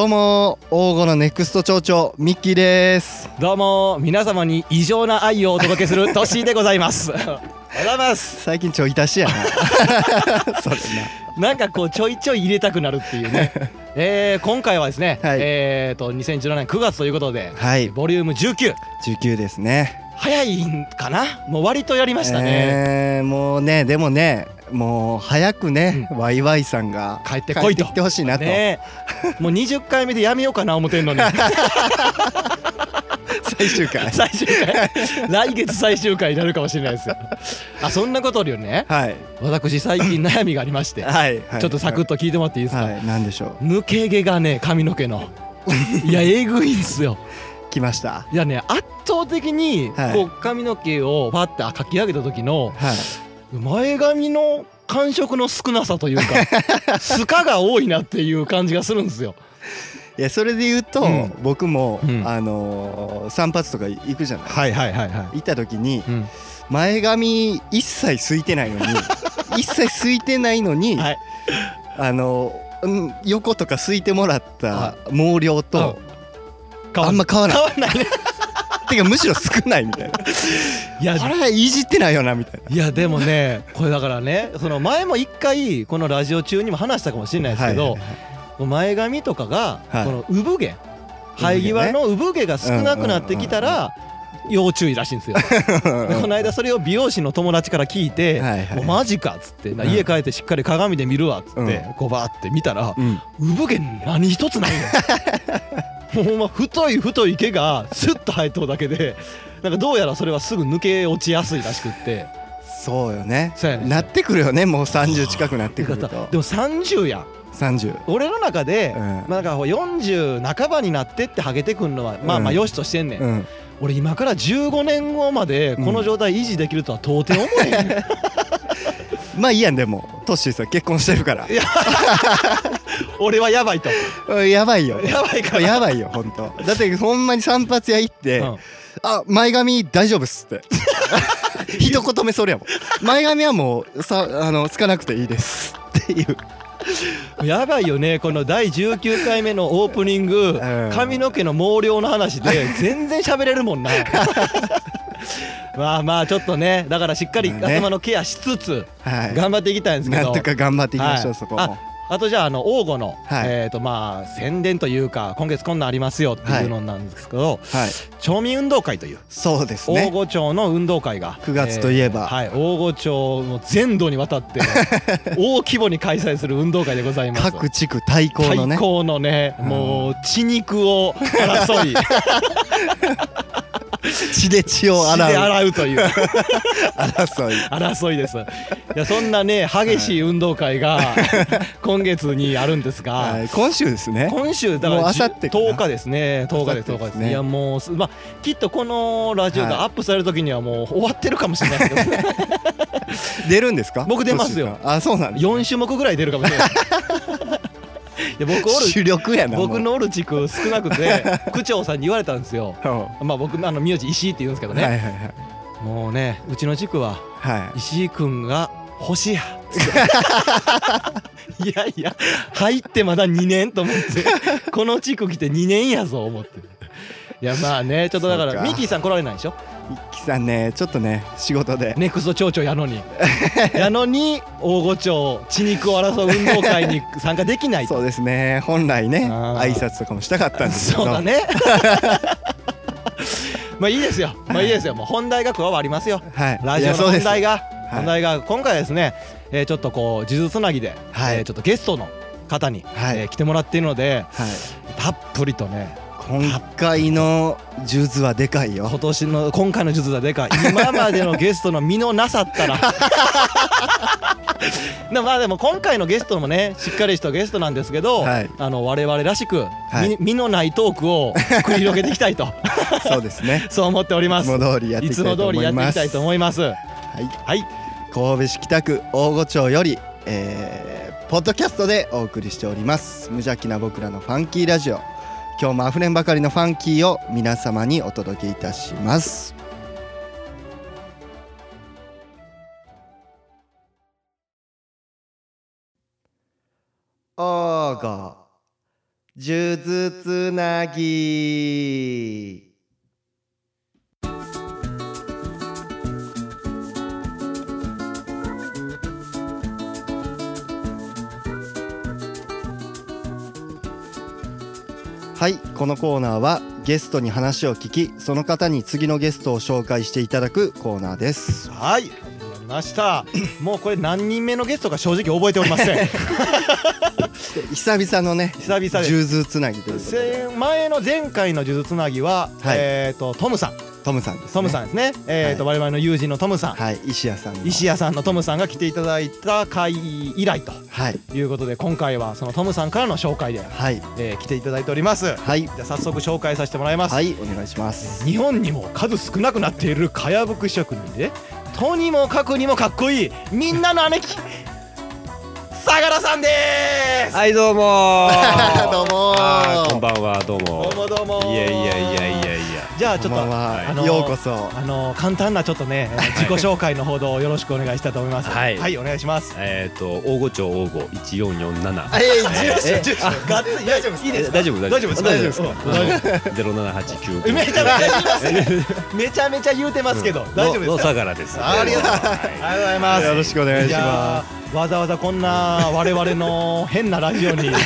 どうも王語のネクスト町長ミッキーです。どうも皆様に異常な愛をお届けするトッシーでございます。おはようございます。最近ちょい足しやな。それな。んかこうちょいちょい入れたくなるっていうね。えー、今回はですね、はい。えーと2017年9月ということで、なはい。ボリューム19 19ですね。早いんかな？もう割とやりましたね、えーもうねでもねもう早くね、ワイワイさんが帰ってこいと。帰ってほしいなと、ねもう20回目でやめようかな思ってんのに。最終回。最終回。来月最終回になるかもしれないですよ。あそんなことよりね。はい。私最近悩みがありまして。はい、はい、ちょっとサクッと聞いてもらっていいですか、はい。なんでしょう？抜け毛がね髪の毛の。いやえぐいんすよ。来ました？いやね圧倒的にはい。こう髪の毛をパッてかき上げた時のはい前髪の感触の少なさというか スカが多いなっていう感じがするんですよ。いやそれで言うと、うん。僕も、うん。あのー散髪とか行くじゃないはいはいはいはい、行った時にうん。前髪一切すいてないのに 一切すいてないのに、はい。あのーうん横とかすいてもらった毛量と、あんま変わらない変わんないねてかむしろ少ないみたいな。いやあれいじってないよなみたいな。いやでもねこれだからねその前も一回このラジオ中にも話したかもしれないですけど、前髪とかがはい。この産毛生え際の産毛が少なくなってきたら要注意らしいんですよ。で この間それを美容師の友達から聞いてはいはい「もうマジか」っつってなうん。家帰ってしっかり鏡で見るわっつってうん。こうバーって見たらうん。産毛何一つないの。もうほんま太い太い毛がスッと生えとるだけでなんかどうやらそれはすぐ抜け落ちやすいらしくって。そうよね。そうやね。なってくるよね。もう30近くなってくるでとも30や。ん30俺の中で、うん。まあ、なんか40半ばになってってハゲてくんのはまあまあうん。よしとしてんねん、うん。俺今から15年後までこの状態維持できるとは到底思えへん、まあいいやんでも。トッシーさん結婚してるから 俺はやばいと。うんやばいよ。やばいから。やばいよ本当。だってほんまに散髪屋行ってうん「あ前髪大丈夫っす」って。一言目それやもん。前髪はもうさあのつかなくていいですっていう。やばいよねこの第19回目のオープニング。ん。髪の毛の毛量の話で全然喋れるもんな。まあまあちょっとねだからしっかり頭のケアしつつはい。頑張っていきたいんですけど。なんとか頑張っていきましょう、はい。そこもあとじゃああの王吾の、はい。えっ、とまあ宣伝というか今月こんなんありますよっていうのなんですけど、はい。町民運動会というそうです大ね御町の運動会が9月といえば。はい大御町の全土にわたって 大規模に開催する運動会でございます。各地区対抗のね。対抗のねもう血肉を争い 血で血を血で洗う洗うという。争い。争いです。いやそんなね激しい運動会が今月にあるんですが、はい。今週ですね。今週だからもう明後日かな。10日ですね。10日です。10日ですね。いやもうすまあきっとこのラジオはい。がアップされる時にはもう終わってるかもしれないですけどね。出るんですか？僕出ますよ。あそうなんです4種目ぐらい出るかもしれないいや僕おる主力やな僕のおる地区少なくて 区長さんに言われたんですよ。はまあ僕あの名字石井って言うんですけどね、いはいはい。もうねうちの地区ははい。石井君が星や。いやいや入ってまだ2年と思って この地区来て2年やぞ思って。いやまあねちょっとだからミキさん来られないでしょ？一輝さんねちょっとね仕事で。ネクスト町長やのに。やのに大御町血肉を争う運動会に参加できないと。そうですね。本来ね挨拶とかもしたかったんですけど。そうだね。まあいいですよ。まあいいですよ。もう本題が加わりますよ。はい。ラジオの本題が。はい。本題が今回はですね、えーちょっとこう数珠つなぎで、はい。えーちょっとゲストの方に、はい。えー来てもらっているのではい。たっぷりとね今回の数珠はでかいよ。今年の今回の術はでかい。今までのゲストの身のなさったら。なまあでも今回のゲストもねしっかりしたゲストなんですけど、はい。あの我々らしく、はい。み身のないトークを繰り広げていきたいと。そうですね。そう思っております。いいつも通りやっていきたいと思います。はい。はい。神戸市北区大御町より、えーポッドキャストでお送りしております。無邪気な僕らのファンキーラジオ今日もあふれんばかりのファンキーを皆様にお届けいたします。おーご数珠つなぎ。はいこのコーナーはゲストに話を聞きその方に次のゲストを紹介していただくコーナーです。はい始まりました。もうこれ何人目のゲストか正直覚えておりません。久々のね久々です。数珠つなぎという前の前回の呪術つなぎは、はい。えっ、とトムさんトムさんです、ね、トムさんですね。えっ、と、我々の友人のトムさん、はい石屋さんの。石屋さんのトムさんが来ていただいた回以来とはい。いうことで今回はそのトムさんからの紹介で、はい。えー来ていただいております。はい。じゃあ早速紹介させてもらいます、はいお願いします。日本にも数少なくなっているかやぶく職人でとにもかくにもかっこいいみんなの姉貴 相良さんです、はい どうもー。どうもー。はいこんばんはどうどもうもどうもいやいやいやいやじゃあちょっとあのーようこそ。あの簡単なちょっとね自己紹介のほどをよろしくお願いしたいと思います。はい。お願いします。えっ、と大御町大御一四四七。えー、えじゅあガッツリ大丈夫いいですか？大丈夫大丈夫大丈夫ですか？うん。大丈夫ゼロ七八九めちゃめちゃめちゃめちゃ言うてますけど大丈夫ですか？です。ありがとう。ございます。よろしくお願いしまやーわざわざこんな我々の変なラジオに。い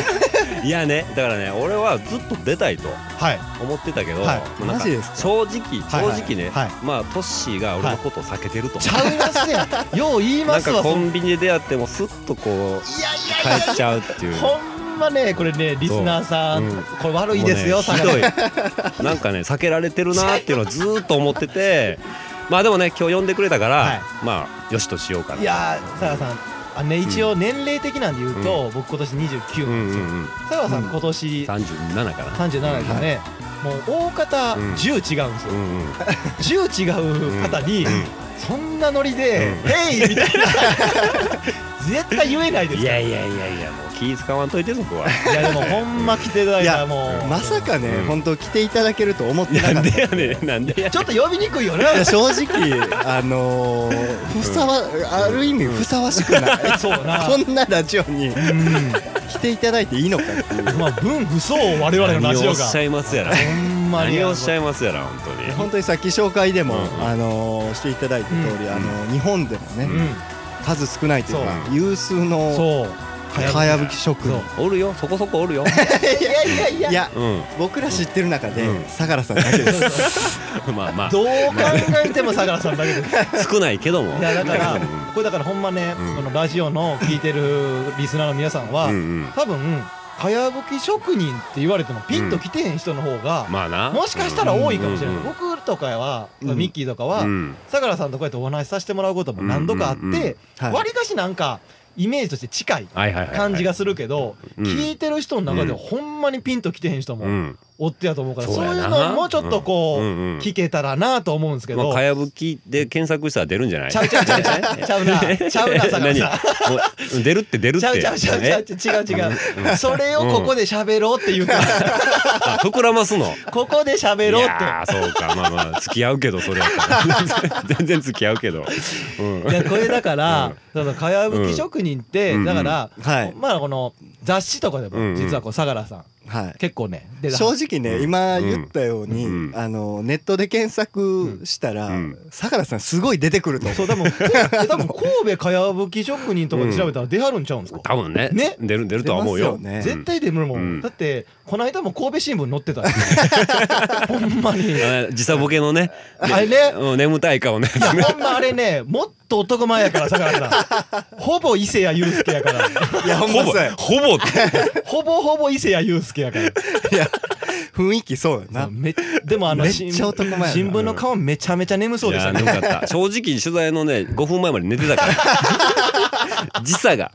いやねだからね俺はずっと出たいとはい。思ってたけど、はい。マジですか？正直正はいはい。直ね、はい。まあトッシーが俺のことを避けてると、ちゃいますねよう言いますわ。そんかコンビニで出会ってもスッとこういやいやいや帰っちゃうっていう。ほんまねこれねリスナーさん、そう。うん。これ悪いですよ、ねひどい。なんかね避けられてるなっていうのをずーっと思ってて。まあでもね今日呼んでくれたから、はい。まあよしとしようかな。いやー相良さんあね一応年齢的なんで言うと、僕今年29うんなんですよ、うんうん相良さんうん。今年37かな。37ですよね、もう大方うん。10違うんですよ、うんうん。10違う方に、うん。そんなノリで「うん。ヘイ!」みたいな絶対言えないですから。いやいやいやいやもう気使わんといてそこは。いやでもほんま来ていただいいやもう。まさかね、うん。本当来ていただけると思ってなかなんったでやねんなんでやちょっと呼びにくいよね。いや正直あのー、ふさわある意味ふさわしくない、そうな。こんなラジオにうん。来ていただいていいのかっていう。まあ分不相応我々のラジオが。何をおっしゃいますやら。ほんまに。何をおっしゃいますやら本当に。本当にさっき紹介でも、うんあのーしていただいた通り、うん。あのー日本でもね、うん数少ないというかそ有数のそう。かやぶき職人。おるよ。そこそこおるよ。いやいやいやいや。うん。僕ら知ってる中で、うん。相良さんだけです。まあまあ。どう考えても相良さんだけです。少ないけども。いやだからうん。これだからほんまね、うん。このラジオの聞いてるリスナーの皆さんは、うんうん。多分かやぶき職人って言われてもピンときてへん人の方が、まあな。もしかしたら多いかもしれない、僕とかは、うん。ミッキーとかは、うん。相良さんとこうやってお話しさせてもらうことも何度かあって、わりかしなんかイメージとして近い感じがするけど、うん。聞い。てる人の中ではほんまにピンときてへん人もうんおってやと思うから、そういうのもちょっとこう、聞けたらなと思うんですけど、まあ、かやぶきで検索したら出るんじゃない？ちゃうちゃうちゃうちゃう。ちゃうなちゃうな相良さ出るって出るって。ちゃうちゃうちゃうちゃうえ違う違う、それをここで喋ろうって言うから、あ膨らますの？ここで喋ろうっいやーそうか。まあまあ付き合うけどそれ 全然付き合うけど。ういやこれだから、そのかやぶき職人って、うん。だから、はい。まあこの雑誌とかでも、実はこう相良さんはい。結構ね正直ね、うん。今言ったように、うん。あのネットで検索したら、うん。相良さんすごい出てくると思う。そう多分多分神戸かやぶき職人とかで調べたら出はるんちゃうんですか、多分ね。ね？出る出るとは思うよ。ね。絶対出るもん、うん。だってこの間も神戸新聞載ってたよ。ほんまに。あ時差ボケのね。あれね。うん眠たい顔ね。ほんまあれねもっと男前やから相良さん。ほぼ伊勢谷友介やから。いやほんほぼまほぼほぼほぼ伊勢谷友介やから。いや雰囲気そうやな。めでもあのめっちゃ男前やな。新聞の顔めちゃめちゃ眠そうでしたね。いや眠かった。正直取材のね5分前まで寝てたから。時差が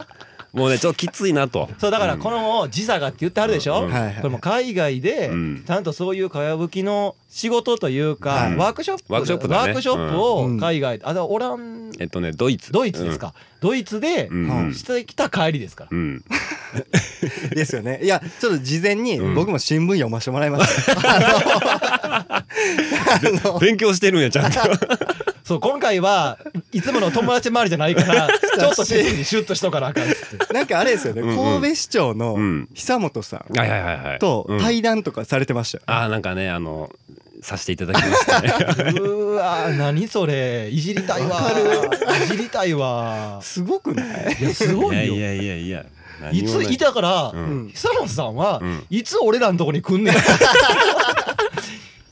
もうねちょっときついなと。そうだからこの時差がって言ってあるでしょ、うん。はいはい。これも海外でうん。ちゃんとそういうかやぶきの仕事というか、はい。ワークショップワークショップワークショップをうん。海外あだからオランえっとねドイツ。ドイツですか、ドイツでしてきた帰りですから、うん。ですよね。いやちょっと事前にうん。僕も新聞読ませてもらいました、勉強してるんやちゃんと そう今回はいつもの友達周りじゃないから ちょっと背筋シュッとしとかなあかんっつって。なんかあれですよね、うんうん。神戸市長のうん。久本さんはいはいはいはい。とうん。対談とかされてましたよ、あーなんかねあのさせていただきましたね。うわー何それ。いじりたいわいじりたいわすごくない？いやすごいよ。いやいやいやいつい。たから、うんうん。久本さんは、うん。いつ俺らのとこに来んねん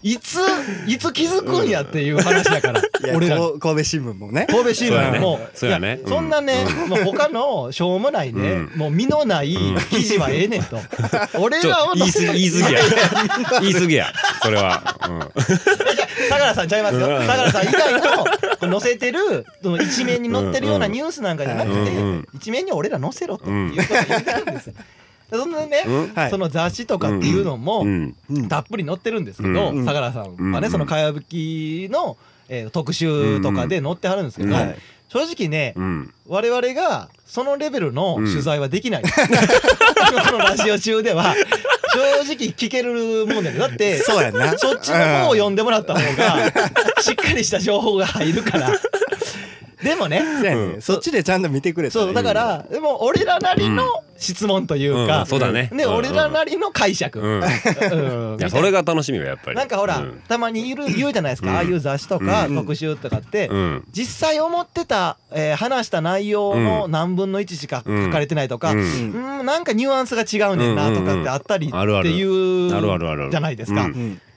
いついつ気づくんやっていう話だから、いや俺らこう神戸新聞もね。神戸新聞も。そうやね。いそん。なね、もう他のしょうもないね、うん。もう身のない記事はええねんと、俺らを言い過ぎ言い過ぎや。言い過ぎや。それは、相良さんちゃいますよ。うん相良さん以外の載せてるその一面に載ってるようなニュースなんかじゃなくて、一面に俺ら載せろということを言ってるんですよ。そん？なね、その雑誌とかっていうのも、たっぷり載ってるんですけど、うん。相良さんはね、うん。そのかやぶきの、えー特集とかで載ってはるんですけど、正直ね、うん。我々がそのレベルの取材はできない、このラジオ中では。正直聞けるもんだけどだってそうやな。そっちの方を読んでもらった方がしっかりした情報が入るから でもね そっちでちゃんと見てくれそうだからでも俺らなりの質問といううん。か、そうだね。でうん。俺らなりの解釈、いやそれが楽しみよやっぱり。なんかほら、うん。たまにいる言うじゃないですか、うん。ああいう雑誌とかうん。特集とかって、うん。実際思ってた、えー話した内容の何分の1しか書かれてないとか、ううんん、なんかニュアンスが違うねんなとかってあったりっていうあるあるあるじゃないですか、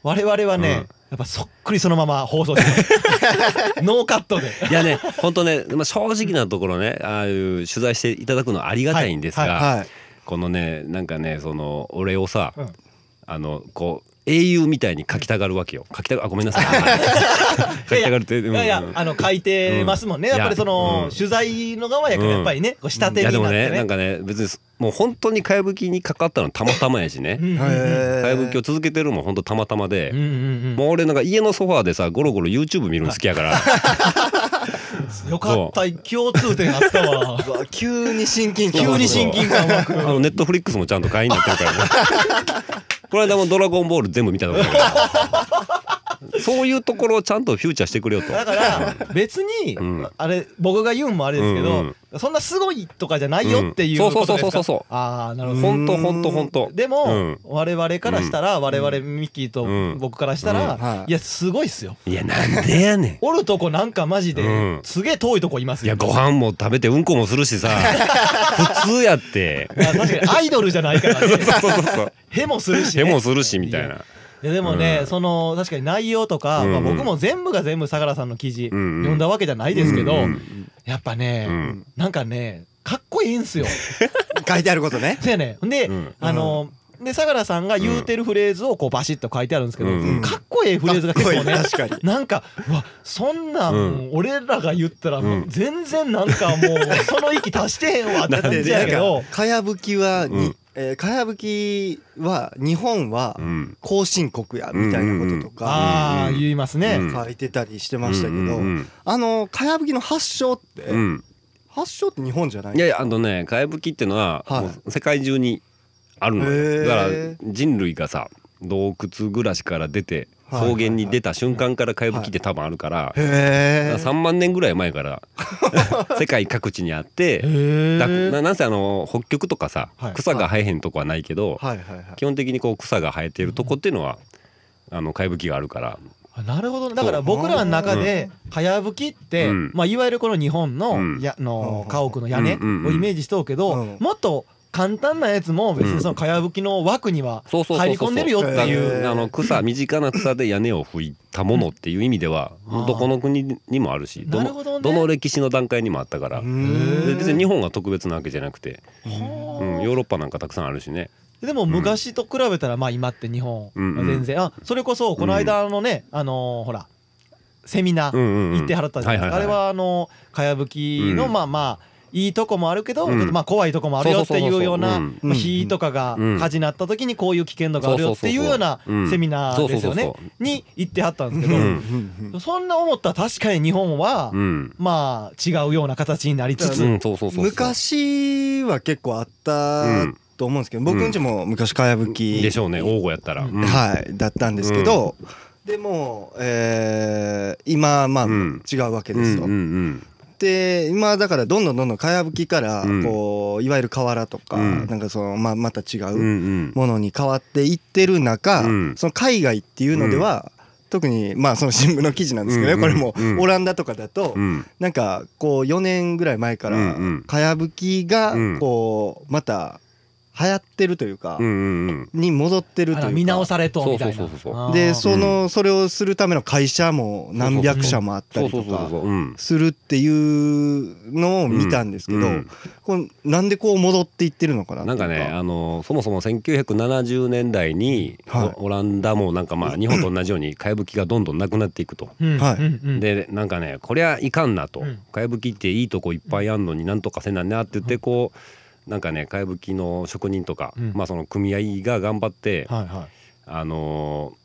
我々はね、うんやっぱそっくりそのまま放送して ノーカットで。いやね本当ね、まあ、正直なところねああいう取材していただくのはありがたいんですが、はい。はい。このねなんかねその俺をさ、うん。あのこう英雄みたいに書きたがるわけよ。書きたがあごめんなさい。書きたがるっていやいやあの書いてますもんね、うん。やっぱりその、うん。取材の側やからやっぱりねこう下手いやでもになってね。ねなんかね別にもう本当にかやぶきにかかったのたまたまやしね。かやぶきを続けてるのも本当たまたまで、うんうんうん。もう俺なんか家のソファーでさゴロゴロ YouTube 見るの好きやから。よかった共通点あったわ。急に親近感急に親近感湧く。あのネットフリックスもちゃんと会員になってるからねこの間も「ドラゴンボール」全部見たところそういうところをちゃんとフューチャーしてくれよと。だから別に、うん。あれ僕が言うんもあれですけど、うんそんなすごいとかじゃないよっていうそうそうそうそうそうああなるほど、本当本当本当。でも、うん。我々からしたら、我々ミッキーとうん。僕からしたら、い。いやすごいっすよ。いやなんでやねん。おるとこなんかマジで、うん。すげえ遠いとこいますよ。いやご飯も食べてうんこもするしさ 普通やって。まあ確かにアイドルじゃないからね。そうそうそうへもするし、ね、手もするしみたいないやでもね、うん。その確かに内容とか、うん。まあ、僕も全部が全部相良さんの記事、うん。うん読んだわけじゃないですけど、うん。うんやっぱね、うん。なんかねかっこいいんすよ。書いてあることね。そうやねで、うん。あので相良さんが言うてるフレーズをこうバシッと書いてあるんですけど、うん。かっこいいフレーズが結構ねかっこいい確かに。なんかうわそんなん、うん。俺らが言ったら全然なんかもうその域達してへんわってだって感じやけど。なんかかやぶきはに、うんえーかやぶきは日本はうん。後進国やみたいなこととかああうん。言いますね、うん。書いてたりしてましたけど、あのかやぶきの発祥って、うん。発祥って日本じゃない？いやいやあのねかやぶきってい。うのは、世界中にあるのへー。よだから人類がさ洞窟暮らしから出てはい草原に出た瞬間からかやぶきって多分あるから,、へえ。3万年ぐらい前から。世界各地にあって。へだえななんせあの北極とかさ、はい。草が生えへんとこはないけど、はい。はい。はい。基本的にこう草が生えてるとこっていうのは、あのかやぶきがあるから。あなるほどだから僕らの中でかやぶきって、うん。まあ、いわゆるこの日本の,、うん。やのうん。家屋の屋根をイメージしとうけど、うん。もっと簡単なやつも別にそのかやぶきの枠には入り込んでるよっていへう。ーあの草身近な草で屋根を吹いたものっていう意味では、うん。どこの国にもあるしどのどの歴史の段階にもあったから、別に日本が特別なわけじゃなくて、はあ。うん、ヨーロッパなんかたくさんあるしね。でも昔と比べたらまあ今って日本。全然、あそれこそこの間のね、あのーほらセミナー行ってはらったじゃないですか、あれはあのかやぶきの、うん。まあまあいいとこもあるけど、うん。ちょっとまあ怖いとこもあるよっていうような火とかがうん。火事になった時にこういう危険度があるよっていうようなセミナーですよね。に行ってはったんですけど、うん。そんな思ったら確かに日本は、うん。まあ違うような形になりつつ、うん。そうそうそうそう。昔は結構あったうんと思うんですけど僕んちも昔かやぶきでしょうね王吾やったら、うん。はいだったんですけどでもえー今まあうん。違うわけですよ。うんうんで今だからどんどんどんどんかやぶきからうん。こういわゆる瓦とかうん。なんかそのままた違うものに変わっていってる中うん。その海外っていうのでは特にまあその新聞の記事なんですけどうんねこれもうん。オランダとかだとうん。なんかこう4年ぐらい前からかやぶきがうん。こうまた流行ってるというかうんうんうん。に戻ってるというか。見直されとみたいな。そうそうそうそうあー。でそのそれをするための会社も何百社もあったりとかするっていうのを見たんですけど、うん。これなんでこう戻っていってるのかななんかねあのそもそも1970年代に、はい。オランダもなんかまあ 日本と同じようにかやぶきがどんどんなくなっていくと。でなんかねこりゃいかんなと。うん。かやぶきっていいとこいっぱいあんのになんとかせなねって言ってこうなんかねかやぶきの職人とか、うん。まあその組合が頑張って、はいはい。あのー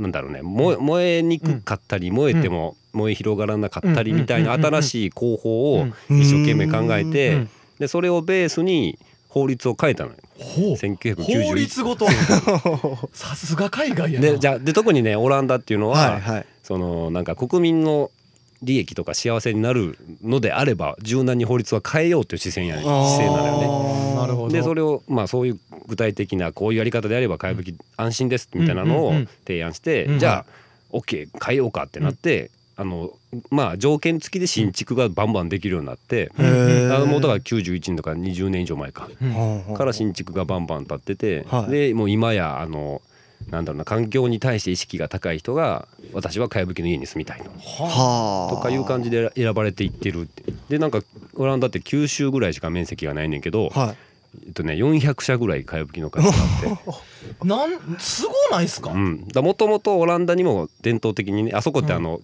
なんだろうね燃え燃えにくかったり燃えても燃え広がらなかったりみたいな新しい工法をうん。一生懸命考えうてんでそれをベースに法律を変えたのよ。法1991律ごと。さすが海外やな。でじゃあで特にねオランダっていうのは、はいはい。そのなんか国民の利益とか幸せになるのであれば柔軟に法律は変えようという姿勢や姿勢なのよね。なるほど。でそれをまあそういう具体的なこういうやり方であれば買い引き安心ですみたいなのをうんうんうん提案して、うんじゃあ OK 変えようかってなって、あのまあ条件付きで新築がバンバンできるようになって、あのもうだから91年とか20年以上前か。から新築がバンバン建ってて、はい。でもう今やあのなんだろうな環境に対して意識が高い人が私はかやぶきの家に住みたいと。はあ。とかいう感じで選ばれていってるって。でなんかオランダって9州ぐらいしか面積がないねんけど、はい。えっとね、400社ぐらいかやぶきの会社があって。なんすごないっすか、もともとオランダにも伝統的にねあそこってあの、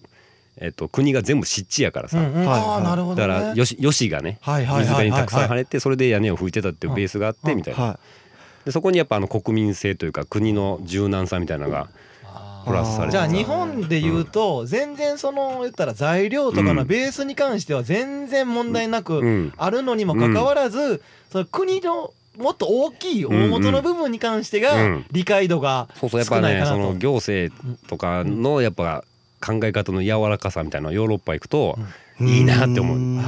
えっと、国が全部湿地やからさ、うんうん。はいああなるほど、だね、からよしよしがねはいはい水辺にたくさん晴れてそれで屋根を拭いてたっていうベースがあってうんみたいな。はでそこにやっぱあの国民性というか国の柔軟さみたいなのがあプラスされてーじゃあさ日本で言うと全然その言ったら材料とかのベースに関しては全然問題なうくん。あるのにもかかわらずその国のもっと大きい大元の部分に関してうがん。理解度がそうそうやっぱ少ないかなと。ねその行政とかのやっぱ考え方の柔らかさみたいなのヨーロッパ行くといいなって思う。うん。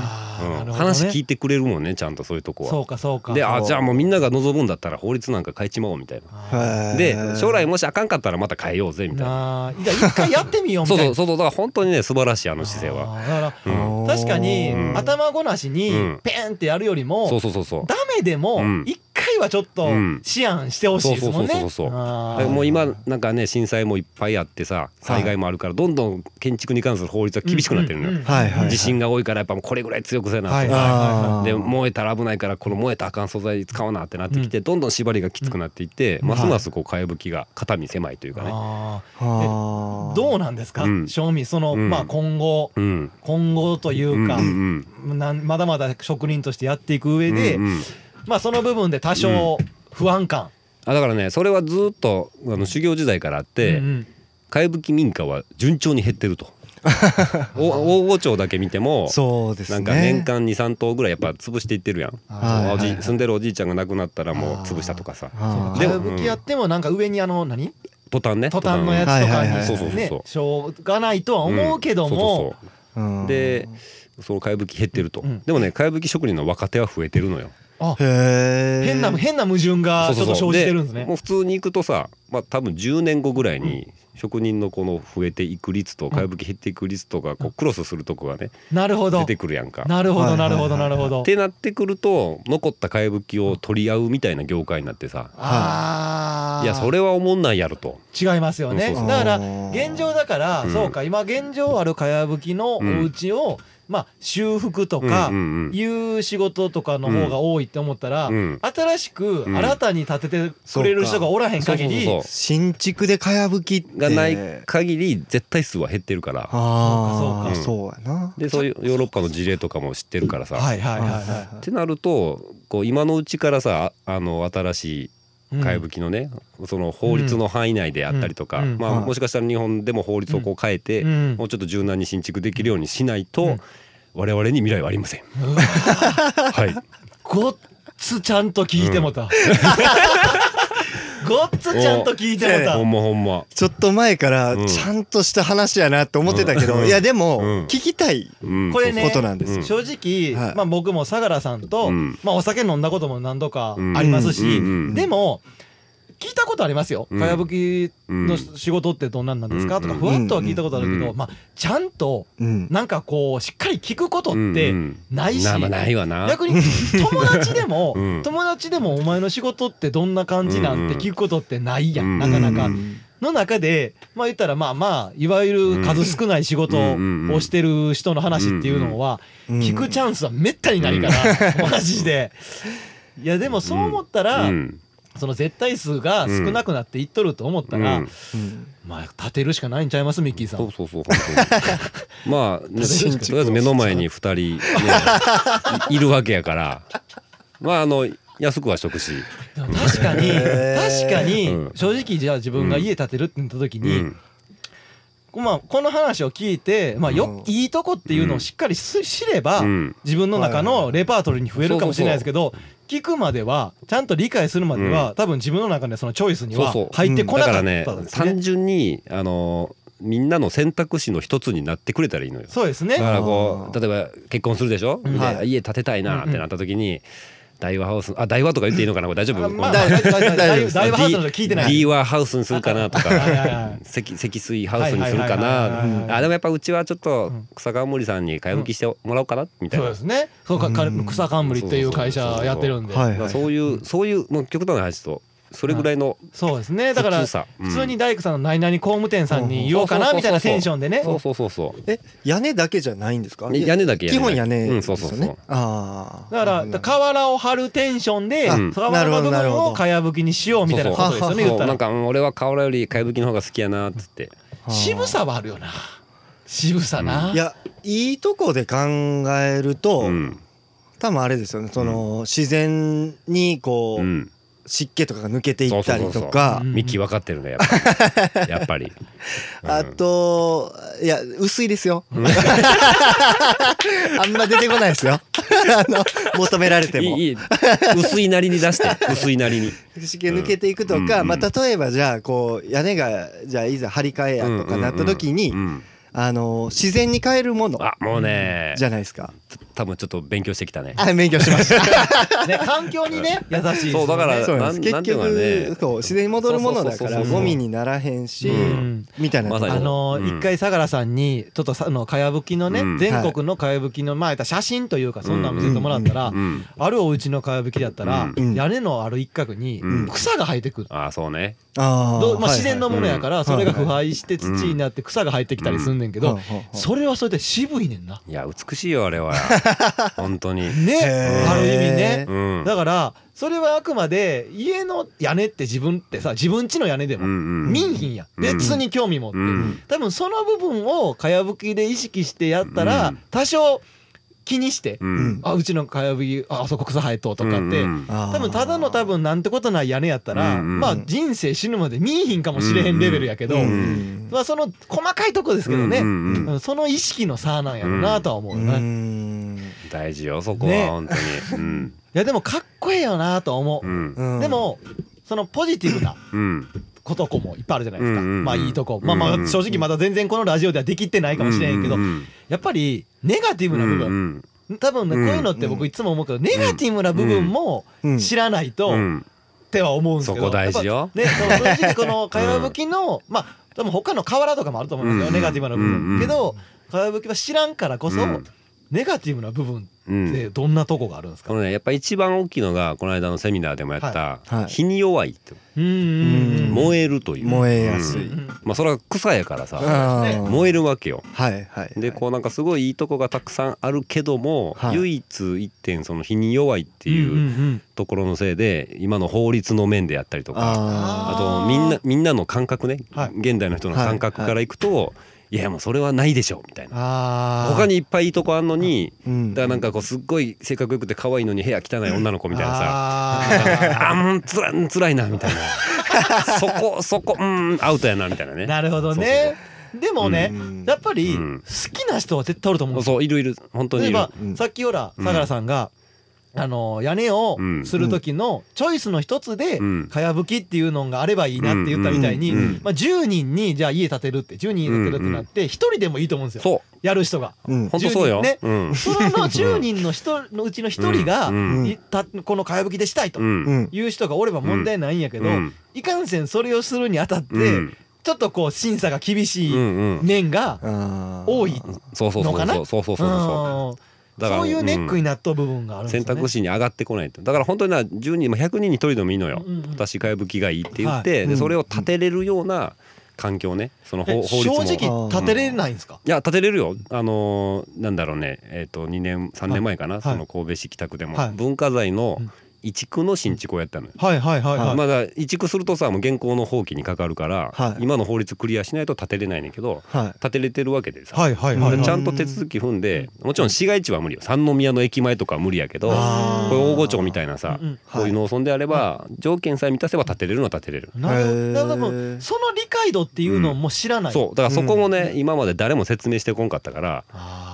話聞いてくれるもんねちゃんとそういうとこは。そうかそうか。であじゃあもうみんなが望むんだったら法律なんか変えちまおうみたいな。でー。将来もしあかんかったらまた変えようぜみたいな。一回やってみようみたいな。そうそうそうそうだから本当にね素晴らしいあの姿勢は。だからうん。確かにうん。頭ごなしにうん。ペンってやるよりもそうそうそうそう。ダメでもうん。一回はちょっとうん。思案してほしいですもんね。そうそうそうそうそうもう。今なんかね震災もいっぱいあってさ災害もあるからどんどん建築に関する法律は厳しくなってるのよ。はいはい地震が多いからやっぱもうこれぐらい強くせなとか、はいで燃えたら危ないからこの燃えたらあかん素材使わなってなってきて、どんどん縛りがきつくなっていって、ますますこうかやぶきが肩身狭いというかね。どうなんですか、うん。正味その、うん。まあ今後うん、今後というか、まだまだ職人としてやっていく上うんで、うんうんまあその部分で多少不安感、あだからねそれはずっとあの修行時代からあって、うんうん。かやぶき民家は順調に減ってると。お大御町だけ見てもそうですね。なんか年間23棟ぐらいやっぱ潰していってるやん、はいおじ住んでるおじいちゃんが亡くなったらもう潰したとかさ。あー。でかやぶきやってもなんか上にあの何？トタンね。トタンのやつとかはいはいはいにそうそうそうねそう。しょうがないとは思うけども、うん。そうそうそう。うん。でそのかやぶき減ってると、うん。でもねかやぶき職人の若手は増えてるのよ。あへえ変な変な矛盾がちょっと生じてるんですね。もう普通に行くとさ、まあ、多分10年後ぐらいに職人のこの増えていく率とかやぶき減っていく率とかこうクロスするとこがねなるほど出てくるやんか。なるほどなるほどなるほどっ。てなってくると残ったかやぶきを取り合うみたいな業界になってさああ。いやそれは思んないやろと。違いますよね。そうそうだから現状だから、うんそうか今現状あるかやぶきのお家をまあ修復とかいう仕事とかの方が多いって思ったら、うん。新しくうん。新たに建ててくれる人がおらへん限り、そうそうそう新築でかやぶきがない限り絶対数は減ってるから。ああそうかそうやな。でそういうヨーロッパの事例とかも知ってるからさ、はいはいはいはいはってなるとこう今のうちからさあの新しいい。かやぶきのね、その法律の範囲内であったりとか、まあ、はいもしかしたら日本でも法律をこう変えて、うん。もうちょっと柔軟に新築できるようにしないと、うん。我々に未来はありません。はい、ごっつちゃんと聞いてもた。ごっつちゃんと聞いてもた。ほ。んまほんま。ちょっと前からうん。ちゃんとした話やなって思ってたけど、うん。いやでもうん。聞きたいうん、これねことなんです。正直、はい。まあ僕も相良さんと、うん。まあお酒飲んだことも何度かありますし、でも聞いたことありますよ。うん。かやぶきの仕事ってどんなんなんですか、うんとかふわっとは聞いたことあるけど、うんまあちゃんとうん。なんかこうしっかり聞くことっうんてうん。ないし、なまあないわな。逆に 友達でも、うん。友達でもお前の仕事ってどんな感じなんて聞くことってないやん、うん。なかなか。うんの中でまあ言ったらまあまあいわゆる数少ない仕事をしてる人の話っていうのはうん聞くチャンスはめったにないからマジで。いやでもそう思ったらうんその絶対数が少なくなっていっとると思ったらうん。うん。まあ立てるしかないんちゃいますミッキーさ。そうんそうそう本当に。まあ、ね、新とりあえず目の前に2人、ね、いいるわけやから。まああの安くはしとくし、確かに確かにうん。正直じゃあ自分が家建てるってなった時に、うん。まあ、この話を聞いて、まあ、ようん。いいとこっていうのをしっかりす知れば、うん。自分の中のレパートリーに増えるかもしれないですけど聞くまではちゃんと理解するまでは、多分自分の中でそのチョイスには入ってこなかっだからねたですね。単純にあのみんなの選択肢の一つになってくれたらいいのよ。そうですね。だからこあう例えば結婚するでしょ、うん。家建てたいなってなった時に、大和ハウスあ大和とか言っていいのかな？これ大丈夫、あまあ大和ハウスの人聞いてない。D はハウスにするかなとか積積水ハウスにするかな？あでもやっぱうちはちょっと草川森さんに買い向きしてもらおうかなみたいな。そうですね。そうかかうん。草冠っていう会社やってるんで。そういうそういうもう極端な話とそれぐらいのそうですね。だから普通さ。うん普通に大工さんの何々工務店さんに言おうかなみたいなテンションでね。そうそうそうそう。え屋根だけじゃないんですか？ね屋根だけ基本屋根うんですよねそうそう。そうああだから瓦を張るテンションでうん。瓦の部分をかやぶきにしようみたいなことですよね言ったら。そうなんかうん俺は瓦よりかやぶきの方が好きやなっつって。渋さはあるよな。渋さな、いやいいとこで考えると、うん。多分あれですよね。その、自然にこう、うん湿気とかが抜けていったりとか。うん。ミキ分かってるねやっぱり。やっぱり。うん。あといや薄いですよ。あんま出てこないですよ。あの求められても。いいいい。薄いなりに出して薄いなりに。湿気抜けていくとか、うん。まあ、例えばじゃあこう屋根がじゃあいざ張り替えやとかなった時に、うん。うん。あの自然に変えるものあもうね。じゃないですか。多分ちょっと勉強してきたね。あ勉強しました。ね、環境にね優しいですよね。そうだからそうなんです。結なんていうのかね。局そう自然に戻るものだからそうそうそうそうゴミにならへんし、うん。みたいな。まさに。あのうん。一回相良さんにちょっとさあのかやぶきのね、うん。全国のかやぶきのまあ言ったら写真というかそんなん見せてもらったら、うん。あるお家のかやぶきだったら、うん。屋根のある一角にうん。草が生えてくる、ああそうね。あーどうまあ、はい自然のものやからうん。それが腐敗して土になって草が生えてきたりすんねんけど、それはそれで渋いねんな。いや美しいよあれは 本当に。ね。ある意味ね。うん。だからそれはあくまで家の屋根って自分ってさ自分家の屋根でもうんうんうん。別に興味持って、うん。多分その部分をかやぶきで意識してやったら、うん。多少気にして、うん。あうちのかやぶきああそこ草生えとうとかって、うんうん。多分ただの多分なんてことない屋根やったら、うんうん。まあ人生死ぬまで見えひんかもしれへんレベルやけど、ううん。んまあその細かいとこですけどね、うんうんうん。うんその意識の差なんやろなとは思ううよね。いん大事よそこね。は本当に。うん。やでもかっこええよなとは思う。うん。うん。でもそのポジティブなうんことこもいっぱいあるじゃないですか、うんうんうん。まあいいとこ。まあまあ正直まだ全然このラジオではできてないかもしれへんけど、うんうんやっぱりネガティブな部分、うん多分ねこういうのって僕いつも思うけど、ネガティブな部分もうん知らないと、っうん。ては思うんですけど。ね正直このかやぶきの、まあ多分他の瓦とかもあると思うんですよ、うんネガティブな部分、うんうんけどかやぶきは知らんからこそ、うん。ネガティブな部分ってどんなとこがあるんですか？このねやっぱ一番大きいのがこの間のセミナーでもやったはい。はい火に弱いって。うん。うん燃えるという。燃えやすい。うん。まあそれは草やからさ燃えるわけよ。はいはい。でこうなんかすごいいいとこがたくさんあるけども、はい。唯一一点その火に弱いっていうんうんうところのせいで今の法律の面であったりとかああとみんなみんなの感覚ね、はい。現代の人の感覚からいくと、い、やもうそれはないでしょみたいな。他にいっぱいいいとこあんのにーうん。だからなんかこうすっごい性格よくて可愛いのに部屋汚い女の子みたいなさ。あ あーもうつらつらいなみたいな。そこそこうんアウトやなみたいなね。ーなるほどね。でもねうん。やっぱりうん。好きな人は絶対おると思う。んそうですよそういるいる。本当にいる。例えばうんさっきほらうん。相良さんがあの屋根をうんする時のチョイスの一つでうん。かやぶきっていうのがあればいいなって言ったみたいにまあ10人にじゃあ家建てるって10人家建てるってなって1人でもいいと思うんですよ。そやる人が。うん。本当そうよ、10人ね。うん。その 10人の人のうちの1人がこのかやぶきでしたいという人がおれば問題ないんやけどうん。いかんせんそれをするにあたってうん。ちょっとこう審査が厳しい面が多いそうそうそう。のかな？そうそうそうそうそう。うんだからそういうネックになっとう部分があるんです選よね。択肢に上がってこないと。だから本当にな10人まあ100人に1人でもいいのよ、うんうん私かやぶきがいいって言っはて、うんでそれを立てれるような環境ね。そのえ法法律も。正直立てれないんですか？いや立てれるよ。あのーなんだろうね。えっ、と2年3年前かな、はい。その神戸市北区でも、はい。文化財のうん移築の新築をやったのよ。はいはいはいはい。まだ移築するとさもう現行の放棄にかかるから、はい。今の法律クリアしないと建てれないねんけどは建てれてるわけでさ、はいはいはいはい。ちゃんと手続き踏んでもちろん市街地は無理よ。三宮の駅前とかは無理やけどこれ大御町みたいなさ、うんうんこういう農村であれば条件さえ満たせば建てれるのは建てれる。なるほど。だからその理解度っていうのをもう知らない。そう。だからそこもね、今まで誰も説明してこんかったから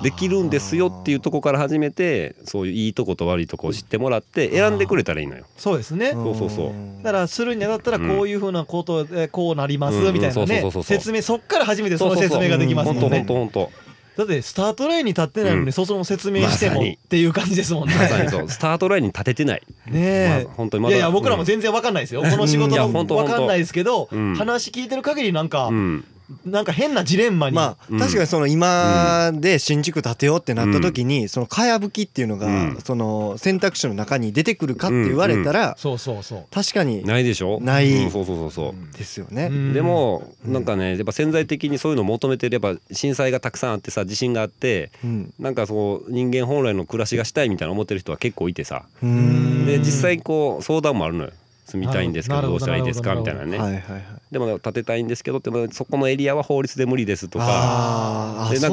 できるんですよっていうとこから始めてそういういいとこと悪いとこを知ってもらって選んでくれたらいいのよ。そうですね。いそうそうそう。だからするにあたったらこういうふうなことでこうなりますうん。みたいなね。説明そっから初めてその説明ができますもん本当本ね。だってスタートラインに立ってないのうん。にその説明してもっていう感じですもんね。まさにそう。スタートラインに立ててない。ねまあ本当にえ。まだ。いやいや僕らも全然わかんないですよ。この仕事いやの本当本当。わかんないですけどうん。話聞いてる限りなんかうんなんか変なジレンマに。まあうん。確かにその今で新宿建てようってなった時にそのかやぶきっていうのがうん。その選択肢の中に出てくるかって言われたらそうそうそう。確かにないでしょ？ないうん。そうそうそうそう。ですよね。うん。でもなんかねやっぱ潜在的にそういうのを求めてれば震災がたくさんあってさ地震があってうん。なんかそう人間本来の暮らしがしたいみたいな思ってる人は結構いてさ。で実際こう相談もあるのよ。住みたいんですけどどどうしたらいいですか？みたいなね。はいはいはい。でも建てたいんですけどってもそこのエリアは法律で無理ですとか。あーあでなん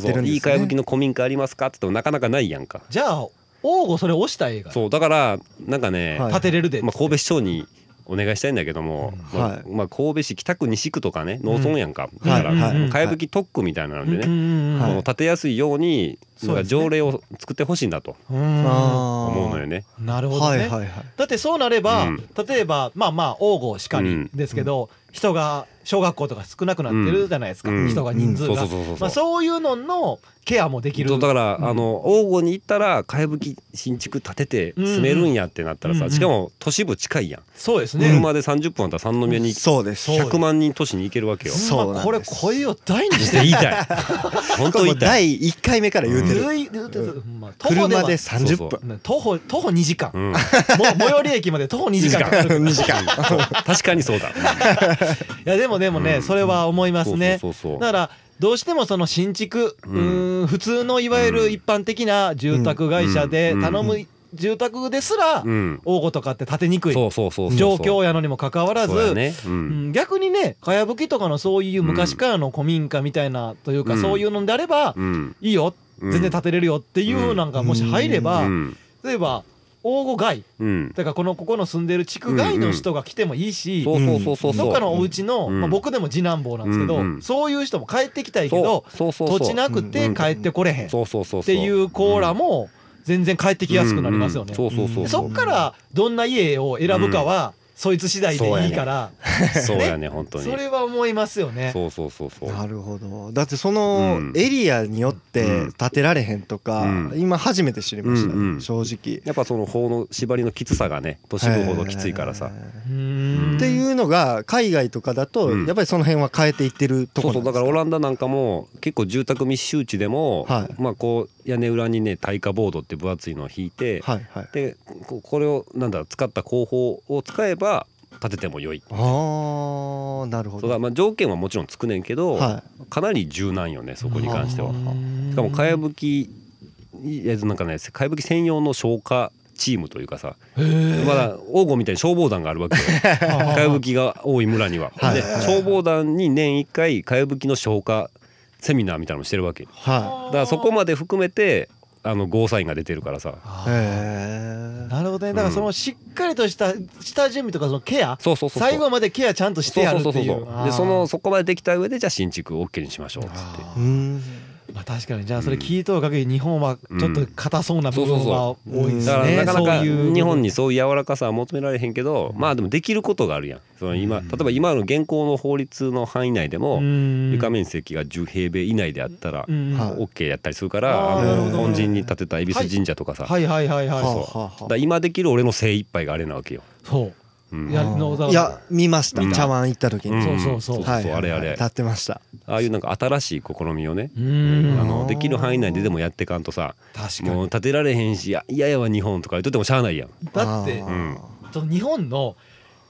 そうそういい。かやぶきの古民家ありますか？って言ってもなかなかないやんか。じゃあ王吾それ押したらええからそうだからなんかね、はい。立てれるで。まあ、神戸市長にお願いしたいんだけども、うん。まあはい。まあ、神戸市北区西区とかね農村やんか、うんだから、はい。はいかやぶき特区みたいなのでね、はいこの建てやすいようになんか条例を作ってほしいんだと思うのよね。なるほどね。はいはいはい。だってそうなれば、うん。例えばまあまあ王吾しかりうん。ですけど、人が小学校とか少なくなってるじゃないですか、うん。人が人数が、そういうののケアもできる。そうだから、うん。あの王吾に行ったらかやぶき新築建てて住めるんやってなったらさ、うんしかも都市部近いやん、そうですね、車で30分あったら三宮にそうです。そう100万人都市に行けるわけよ。そうほんまこれ声を大にしってて言いたい。本当。第一回目から言うてる。言うん車で30分。ね徒歩徒歩2時間、うん、も最寄り駅まで徒歩2時間。かかる2時間。確かにそうだ。いやでもでもね、うん。それは思いますね。そうそうそうそう。だからどうしてもその新築、ううん普通のいわゆる一般的な住宅会社でうん。頼む住宅ですらうん。応募とかって建てにくい状況やのにもかかわらずね。う。うん。ん。逆にねかやぶきとかのそういう昔からの古民家みたいなというか、うん。そういうのであれば、うん。いいよ。うん。全然建てれるよっていうなんかもし入れば、うん。例えば大御外。うん。だからこのここの住んでる地区外の人が来てもいいし。どっかのお家の、うん。まあ、僕でも次男坊なんですけど、うんうん。そういう人も帰ってきたいけどそうそうそう。そう。土地なくて帰ってこれへん。っ。ていうコーラも全然帰ってきやすくなりますよね。そっからどんな家を選ぶかは、そいつ次第でいいから。そうやね 本当に。それは思いますよね。そうそうそうそう。なるほど。だってそのうん。エリアによって建てられへんとか、うん。今初めて知りました、うんうん。正直。やっぱその法の縛りのきつさがね都市部ほどきついからさ。っていうのが海外とかだとうん。やっぱりその辺は変えていってるところそうそう。だからオランダなんかも結構住宅密集地でも、はい。まあこう屋根裏にね耐火ボードって分厚いのを引いて、はいはいでここれをなんだ使った工法を使えば建てても良い。あーなるほど。そまあ条件はもちろんつくねんけど、はかなり柔軟よねそこに関しては。うん。しかもかやぶきなんかねかやぶき専用の消火チームというかさまだ王吾みたいに消防団があるわけよ。かやぶきが多い村には。はい。で消防団に年1回かやぶきの消火セミナーみたいなのしてるわけ。はだからそこまで含めてあのゴーサインが出てるからさ。なるほどね。だからそのしっかりとした下準備とかそのケアそうそうそう。最後までケアちゃんとしてやるっていう。そうそうそうそうでそのそこまでできた上でじゃあ新築 OK にしましょうっつって。まあ確かに。じゃあそれ聞いとる限り日本はちょっと硬そうな部分が多いですだからねなかなか日本にそういう柔らかさは求められへんけどまあでもできることがあるやん。その今例えば今の現行の法律の範囲内でもうん。床面積が10平米以内であったら OK やったりするからあの本陣に建てた恵比寿神社とかさ。だかはい。はい。はい。はい。はあそはあはら今できる俺の精一杯があれなわけよ。うそうやのだあいや見ました。茶碗行った時に。ん。そうそうそう。そうそうあれあれ。立ってました。ああいうなんか新しい試みをね。うん。あのできる範囲内ででもやってかんとさ確かに。もう建てられへんしいや嫌やわ日本とか言っとってもしゃあないやん。だってあー。うんその日本の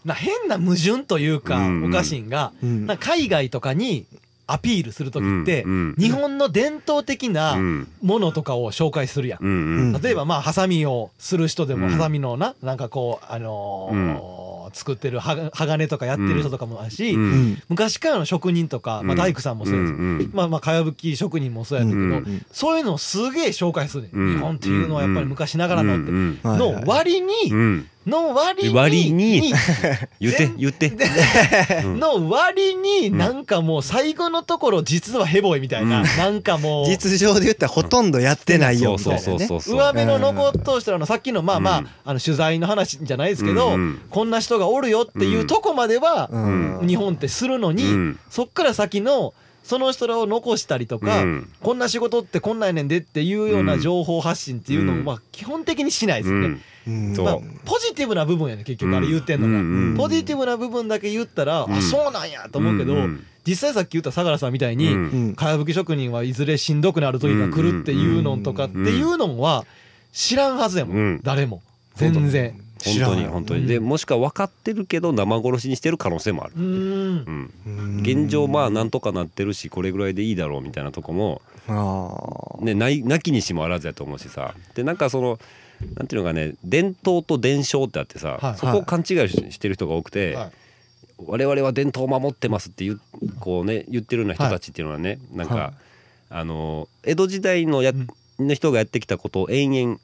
な変な矛盾というかうんうん。おかしいんがうん。な海外とかにアピールする時ってうんうん。日本の伝統的うなん。ものとかを紹介するやん。うんうん。例えばまあハサミをする人でもうん。ハサミのななんかこうあのー作ってるは鋼とかやってる人とかもあるしうん。うん。昔からの職人とかまあ大工さんもそうやしうんうんまあまあかやぶき職人もそうやねんうんけどそういうのをすげえ紹介するねうん。ん日本っていうのはやっぱり昔ながらのって。の割にうんの割に割に言って全言って。うん。の割になんかもう最後のところ実はヘボいみたいな、うん。なんかもう実情で言ったらほとんどやってないよそうみたいなね。そうそうそうそう。上目の残っとしたのさっきのまあまあ,、うん。あの取材の話じゃないですけど、うんうん。こんな人がおるよっていうとこまではうん。日本ってするのに、うん。そっから先のその人らを残したりとか、うん。こんな仕事ってこんなんやねんでっていうようなうん。情報発信っていうのうん。もまあ基本的にしないですよね。うん。うん。そう。まあ、ポジティブな部分やね結局あれ言ってんのが、うんうんポジティブな部分だけ言ったら、うん。あそうなんやと思うけど、うん実際さっき言った相良さんみたいに、うん。うん。かやぶき職人はいずれしんどくなる時が来るっていうのとかっていうのは知らんはずやもん、うん。誰も。全然本当に本当に。でもしくは分かってるけど生殺しにしてる可能性もあるうーんう。ん。うん。現状まあなんとかなってるしこれぐらいでいいだろうみたいなとこもねないなきにしもあらずやと思うしさ。でなんかそのなんていうのかね伝統と伝承ってあってさ、はい。そこを勘違いししてる人が多くて、はい。我々は伝統を守ってますって言うこうね言ってるような人たちっていうのはね、なんか、はい。あの江戸時代のや、の人がやってきたことを延々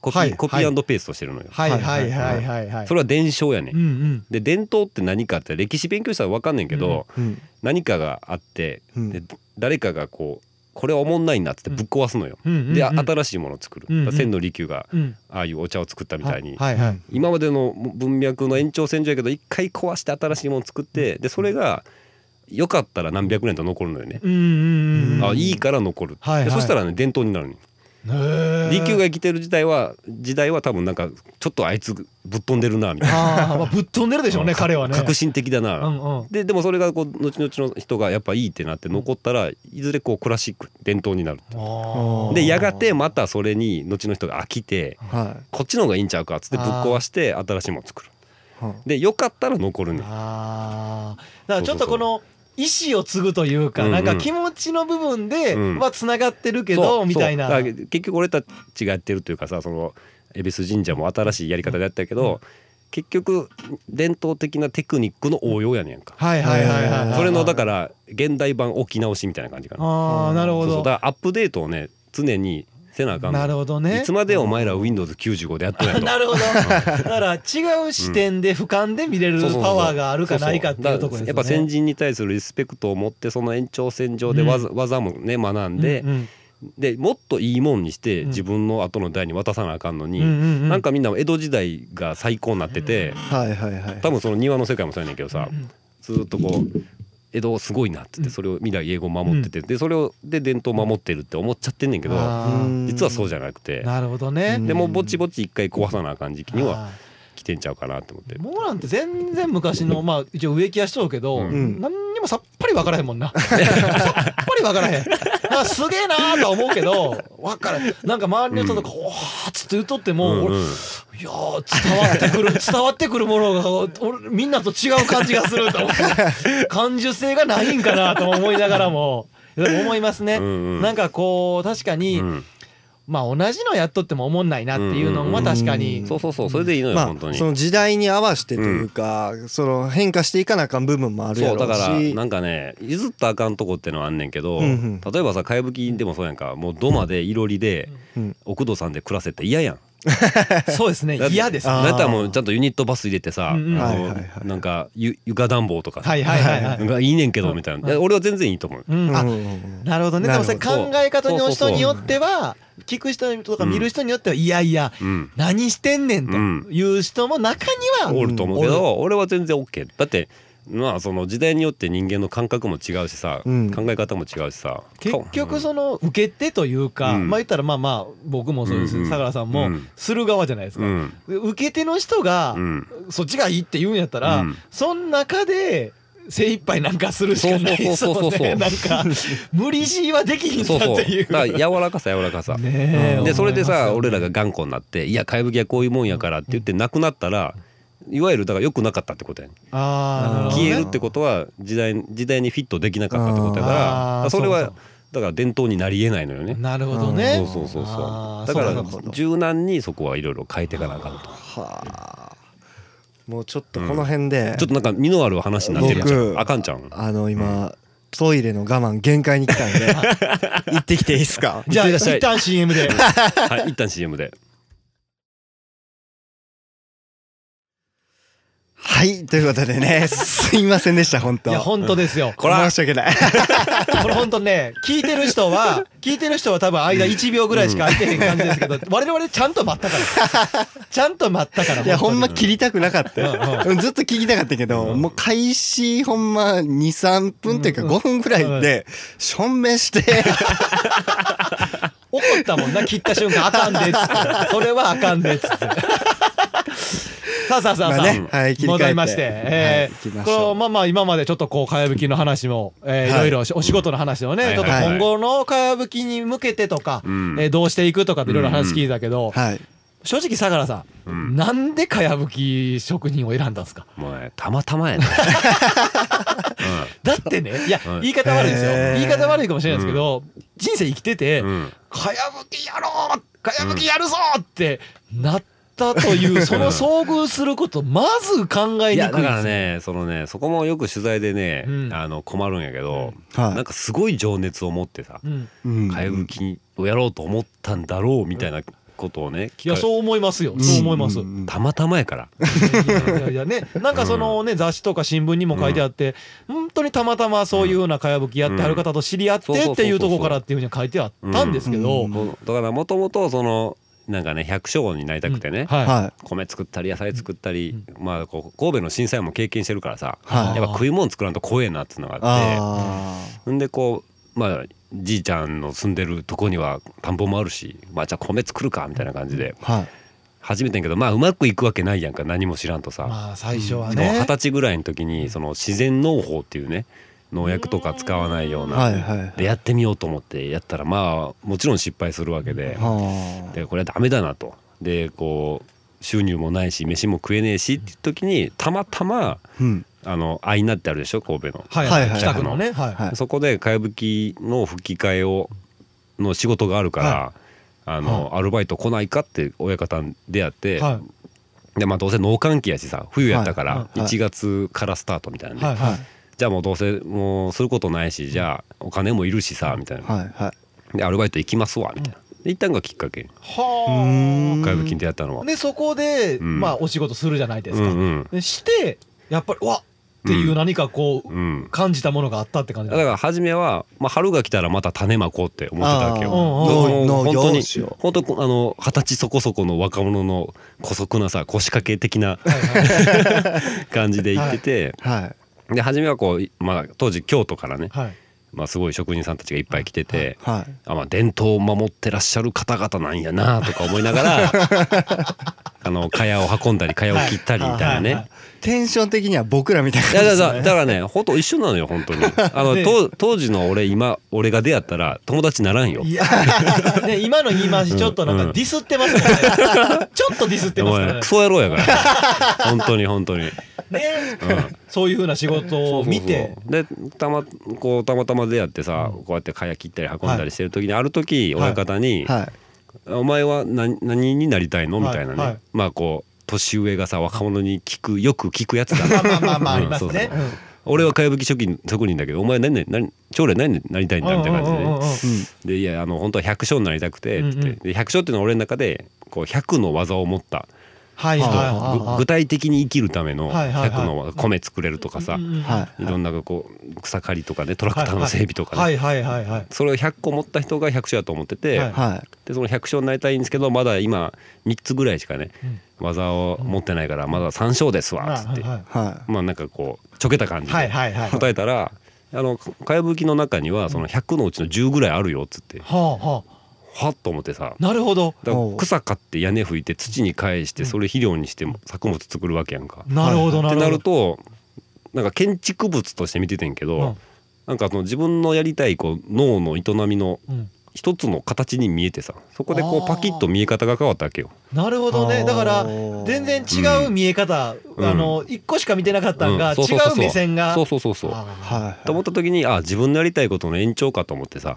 コピー、はいコピーペーストしてるのよ。はいはいはいはいはいそれは伝承やね、うんうん。で伝統って何かって歴史勉強したら分かんねんけど、うん何かがあって、うん。で誰かがこうこれはおもんないなっつってぶっ壊すのよ。うんうんうん。であ新しいものを作る、うんうん。千利休がうん。ああいうお茶を作ったみたいに、はいはい今までの文脈の延長線上やけど一回壊して新しいものを作ってでそれがよかったら何百年と残るのよね。うんうんうん。あいいから残る、はいはい。でそしたらね伝統になるのよへー。利休が生きてる時代は時代は多分なんかちょっとあいつぶっ飛んでるなみたいな。まあぶっ飛んでるでしょうね彼はね。革新的だな、うんうん。ででもそれがこう後々の人がやっぱいいってなって残ったらいずれこうクラシック伝統になるでやがてまたそれに後の人が飽きてはこっちの方がいいんちゃうかっつってぶっ壊して新しいもの作る。でよかったら残るね。だからちょっとこの意思を継ぐというかうんうん。なんか気持ちの部分でうん。はつながってるけどみたいな。結局俺たちがやってるというかさその恵比寿神社も新しいやり方でやったけど、結局伝統的なテクニックの応用やねんか、はいはいはいはいはいそれのだから現代版置き直しみたいな感じかな。ああなるほど。そうそう。だからアップデートをね常にせなあかんの。なるほどね。いつまでお前ら Windows95 でやっとんやと なるほど。だから違う視点で俯瞰で見れるパワーがあるかないかっていうところですよねやっぱ先人に対するリスペクトを持ってその延長線上で技,、技もね学んで、うんうん。でもっといいもんにしてうん。自分の後の代に渡さなあかんのに、うんうんうん。なんかみんな江戸時代が最高になってて、はいはいはい多分その庭の世界もそうやねんけどさ、うんずっとこう江戸すごいなっつってそれを未来英語を守ってて、でそれをで伝統を守ってるって思っちゃってんねんけどあー。実はそうじゃなくて。なるほどね。うん。でもぼちぼち一回壊さなあかん時期にはあ来てんちゃうかなって思って。もうなんて全然昔のまあ一応植木屋しとうけど、うん。何にもさっぱり分からへんもんな。さっぱり分からへん。あすげえなーとは思うけど分からへん。なんか周りの人とか「おーっつって言っとっても、俺うんうん。いやー伝わってくる 伝わってくるものが俺みんなと違う感じがすると思って感受性がないんかなと思いながらも思いますね、うんうん。なんかこう確かに、うんまあ同じのやっとっても思んないなっていうのも確かに、うんそうそうそう。それでいいのよ、ま本当に。あその時代に合わせてというか、その変化していかなあかん部分もあるやろうし。そうだからなんかね譲ったらあかんとこってのはあんねんけど、うんうん。例えばさかやぶきでもそうやんか。もう土間でいろりでうん。奥戸さんで暮らせって嫌やん そうですね。嫌です。あー。だったらもうちゃんとユニットバス入れてさ、うんうん。あのはいはいはいなんかゆ床暖房とかさ、はいはいはいはい、がいいねんけどみたいな、俺は全然いいと思う、うん、あなるほどね。でもそれ考え方の人によっては聞く人とか見る人によってはいやいやうん、何してんねんうん。という人も中にはおると思うけおど俺は全然 OK だってまあその時代によって人間の感覚も違うしさ、うん。考え方も違うしさ。結局その受け手というか、うん。まあ言ったらまあまあ僕もそうです。うんうん。相良さんもうん。する側じゃないですか、うん。受け手の人がうん。そっちがいいって言うんやったら、うん。そん中で精一杯なんかするしかないですそうそうそうそうもんねなんか無理強いはできひんっていう。だから柔らかさ柔らかさ、でそれでさ俺らが頑固になって「いやかやぶきはこういうもんやから」って言ってなくなったらいわゆるだから良くなかったってことやね。あ消えるってことは時代時代にフィットできなかったってことやからだからそれはだから伝統になりえないのよね。なるほどね、そうそうそうそう。だから柔軟にそこはいろいろ変えていかなあかんと。はあ。もうちょっとこの辺で、ちょっとなんか身のある話になってるじゃん僕あかんちゃうん。あの今、トイレの我慢限界に来たんで 行ってきていいですか？じゃあ一旦 CM で。はい一旦 CM ではいということでね すいませんでした本当。いや本当ですよ。こら。申し訳ない。これ本当ね聞いてる人は聞いてる人は多分間1秒ぐらいしか空いてへん感じですけど我々ちゃんと待ったから。ちゃんと待ったからいやほんま本切りたくなかったよ。うんうん。ずっと聞きたかったけど、もう開始ほんま23分っていうか5分ぐらいでしょん。べんして。怒ったもんな切った瞬間。あかんでっつって。それはあかんでっつってさあさあさあさあ、まあねはい戻りまして、えー、しょう。このまあまあ今までちょっとこうかやぶきの話も、えーはい。いろいろお仕事の話をね、はい。ちょっと今後のかやぶきに向けてとか、うん。えーどうしていくとかっていろいろ話聞いたけど、はい。正直相良さん、うん。なんでかやぶき職人を選んだんですか？もうねたまたまやね。だってねいや、うん。言い方悪いですよ、言い方悪いかもしれないですけど、人生生きてて、うん。うんかやぶきやろうかやぶきやるぞってなったという、その遭遇することまず考えにくいいやだからねそのねそこもよく取材でね、うん。あの困るんやけど、はい。なんかすごい情熱を持ってさうん。うん。かやぶきをやろうと思ったんだろうみたいなことをねいやそう思いますよ。そう思います、んん。たまたまやから。いやいやね。なんかそのね雑誌とか新聞にも書いてあって、本当にたまたまそういうようなかやぶきやってはる方と知り合ってうんっていうところからっていうふうに書いてあったんですけど、うん。もうだからもともとそのなんかね百姓になりたくてね、はい、は米作ったり野菜作ったり、まあこう神戸の震災も経験してるからさ、はい。やっぱ食い物作らんと怖えなっていうのがいあって。あんでこうまあじいちゃんの住んでるとこには田んぼもあるしまあじゃあ米作るかみたいな感じで。あはい。始めてんけどまあうまくいくわけないやんか何も知らんとさ。まあ最初はしかも二ね十、歳ぐらいの時にその自然農法っていうね農薬とか使わないような。でやってみようと思ってやったらまあもちろん失敗するわけで。はでこれはダメだなと。でこう収入もないし飯も食えねえしっていう時にたまたまあうん。あのアイナってあるでしょ神戸の。はいはいはい。北区の。ね、はいはい。そこでかやぶきの吹き替えをの仕事があるから、はあのアルバイト来ないかって親方に出会って、はい。でまあどうせ農歓期やしさ冬やったからはい。はい。1月からスタートみたいなんで、はいはいじゃあもうどうせもうすることないしじゃあお金もいるしさみたいな。はいはい。でアルバイト行きますわみたいな。で一旦がきっかけ。はかやぶきに出会ったのは。あ。でそこで、ん。まあお仕事するじゃないですか、うんうん。でしてやっぱりうわっっていう何かこう、うん。感じたものがあったって感じだから初めは、まあ、春が来たらまた種まこうって思ってたわけよ。本当に本当にあの二十歳そこそこの若者の姑息なさ腰掛け的なはいはい。感じで行ってて、はで初めはこう、まあ、当時京都からねいはい。まあ、すごい職人さんたちがいっぱい来てて、はい。あまあ伝統を守ってらっしゃる方々なんやなとか思いながら あの蚊帳を運んだり蚊帳を切ったりみたいなね。はいはいテンション的には僕らみたいなね。だからね本当一緒なのよ本当に。あの、ね当当時の俺今俺が出会ったら友達ならんよ。ね今の言い回しちょっとなんかディスってますもんね。ちょっとディスってますからね。クソ野郎やから。本当に本当に。ねそういうふうな仕事を見て。でたまこうたまたま出会ってさ、こうやって蚊帳切ったり運んだりしてる時に、ある時親方に、はい。お前は何何になりたいの?」みたいなね、まあこう年上がさ若者に聞くよく聞くやつだ。まあまあまあまああうん。りますね。俺はかやぶき職人職人だけどお前何々何将来何になりたいんだみたいな感じででいやあの本当は百姓になりたくてって、うんうんで百姓っていうのは俺の中でこう100の技を持ったはいはい。人、はいはいぐ具体的に生きるためのはいはいはい。100の米作れるとかさ、い。いろんなこう草刈りとかねトラクターの整備とかね、それを100個持った人が百姓だと思ってて、はい。はでその百姓になりたいんですけどまだ今3つぐらいしかね、うん。技を持ってないからまだ3勝ですわっつって、はいいはまあなんかこうちょけた感じはいではいはい。答えたら「あのかやぶきの中にはその100のうちの10ぐらいあるよ」っつって。はあはあはっと思ってさ。なるほど。だからおう。草買って屋根拭いて土に返してそれ肥料にして作物作るわけやんか。なるほどってななるほど。るとなんか建築物として見ててんけど、うん。なんかその自分のやりたいこう脳の営みのうん一つの形に見えてさそこでこうパキッと見え方が変わったわけよ。なるほどね。だから全然違う見え方、うん。あの一個しか見てなかったんが、うん。そうそうそうそう。違う目線が。そうそうそうそう。あはいと思った時にあ自分のやりたいことの延長かと思ってさ。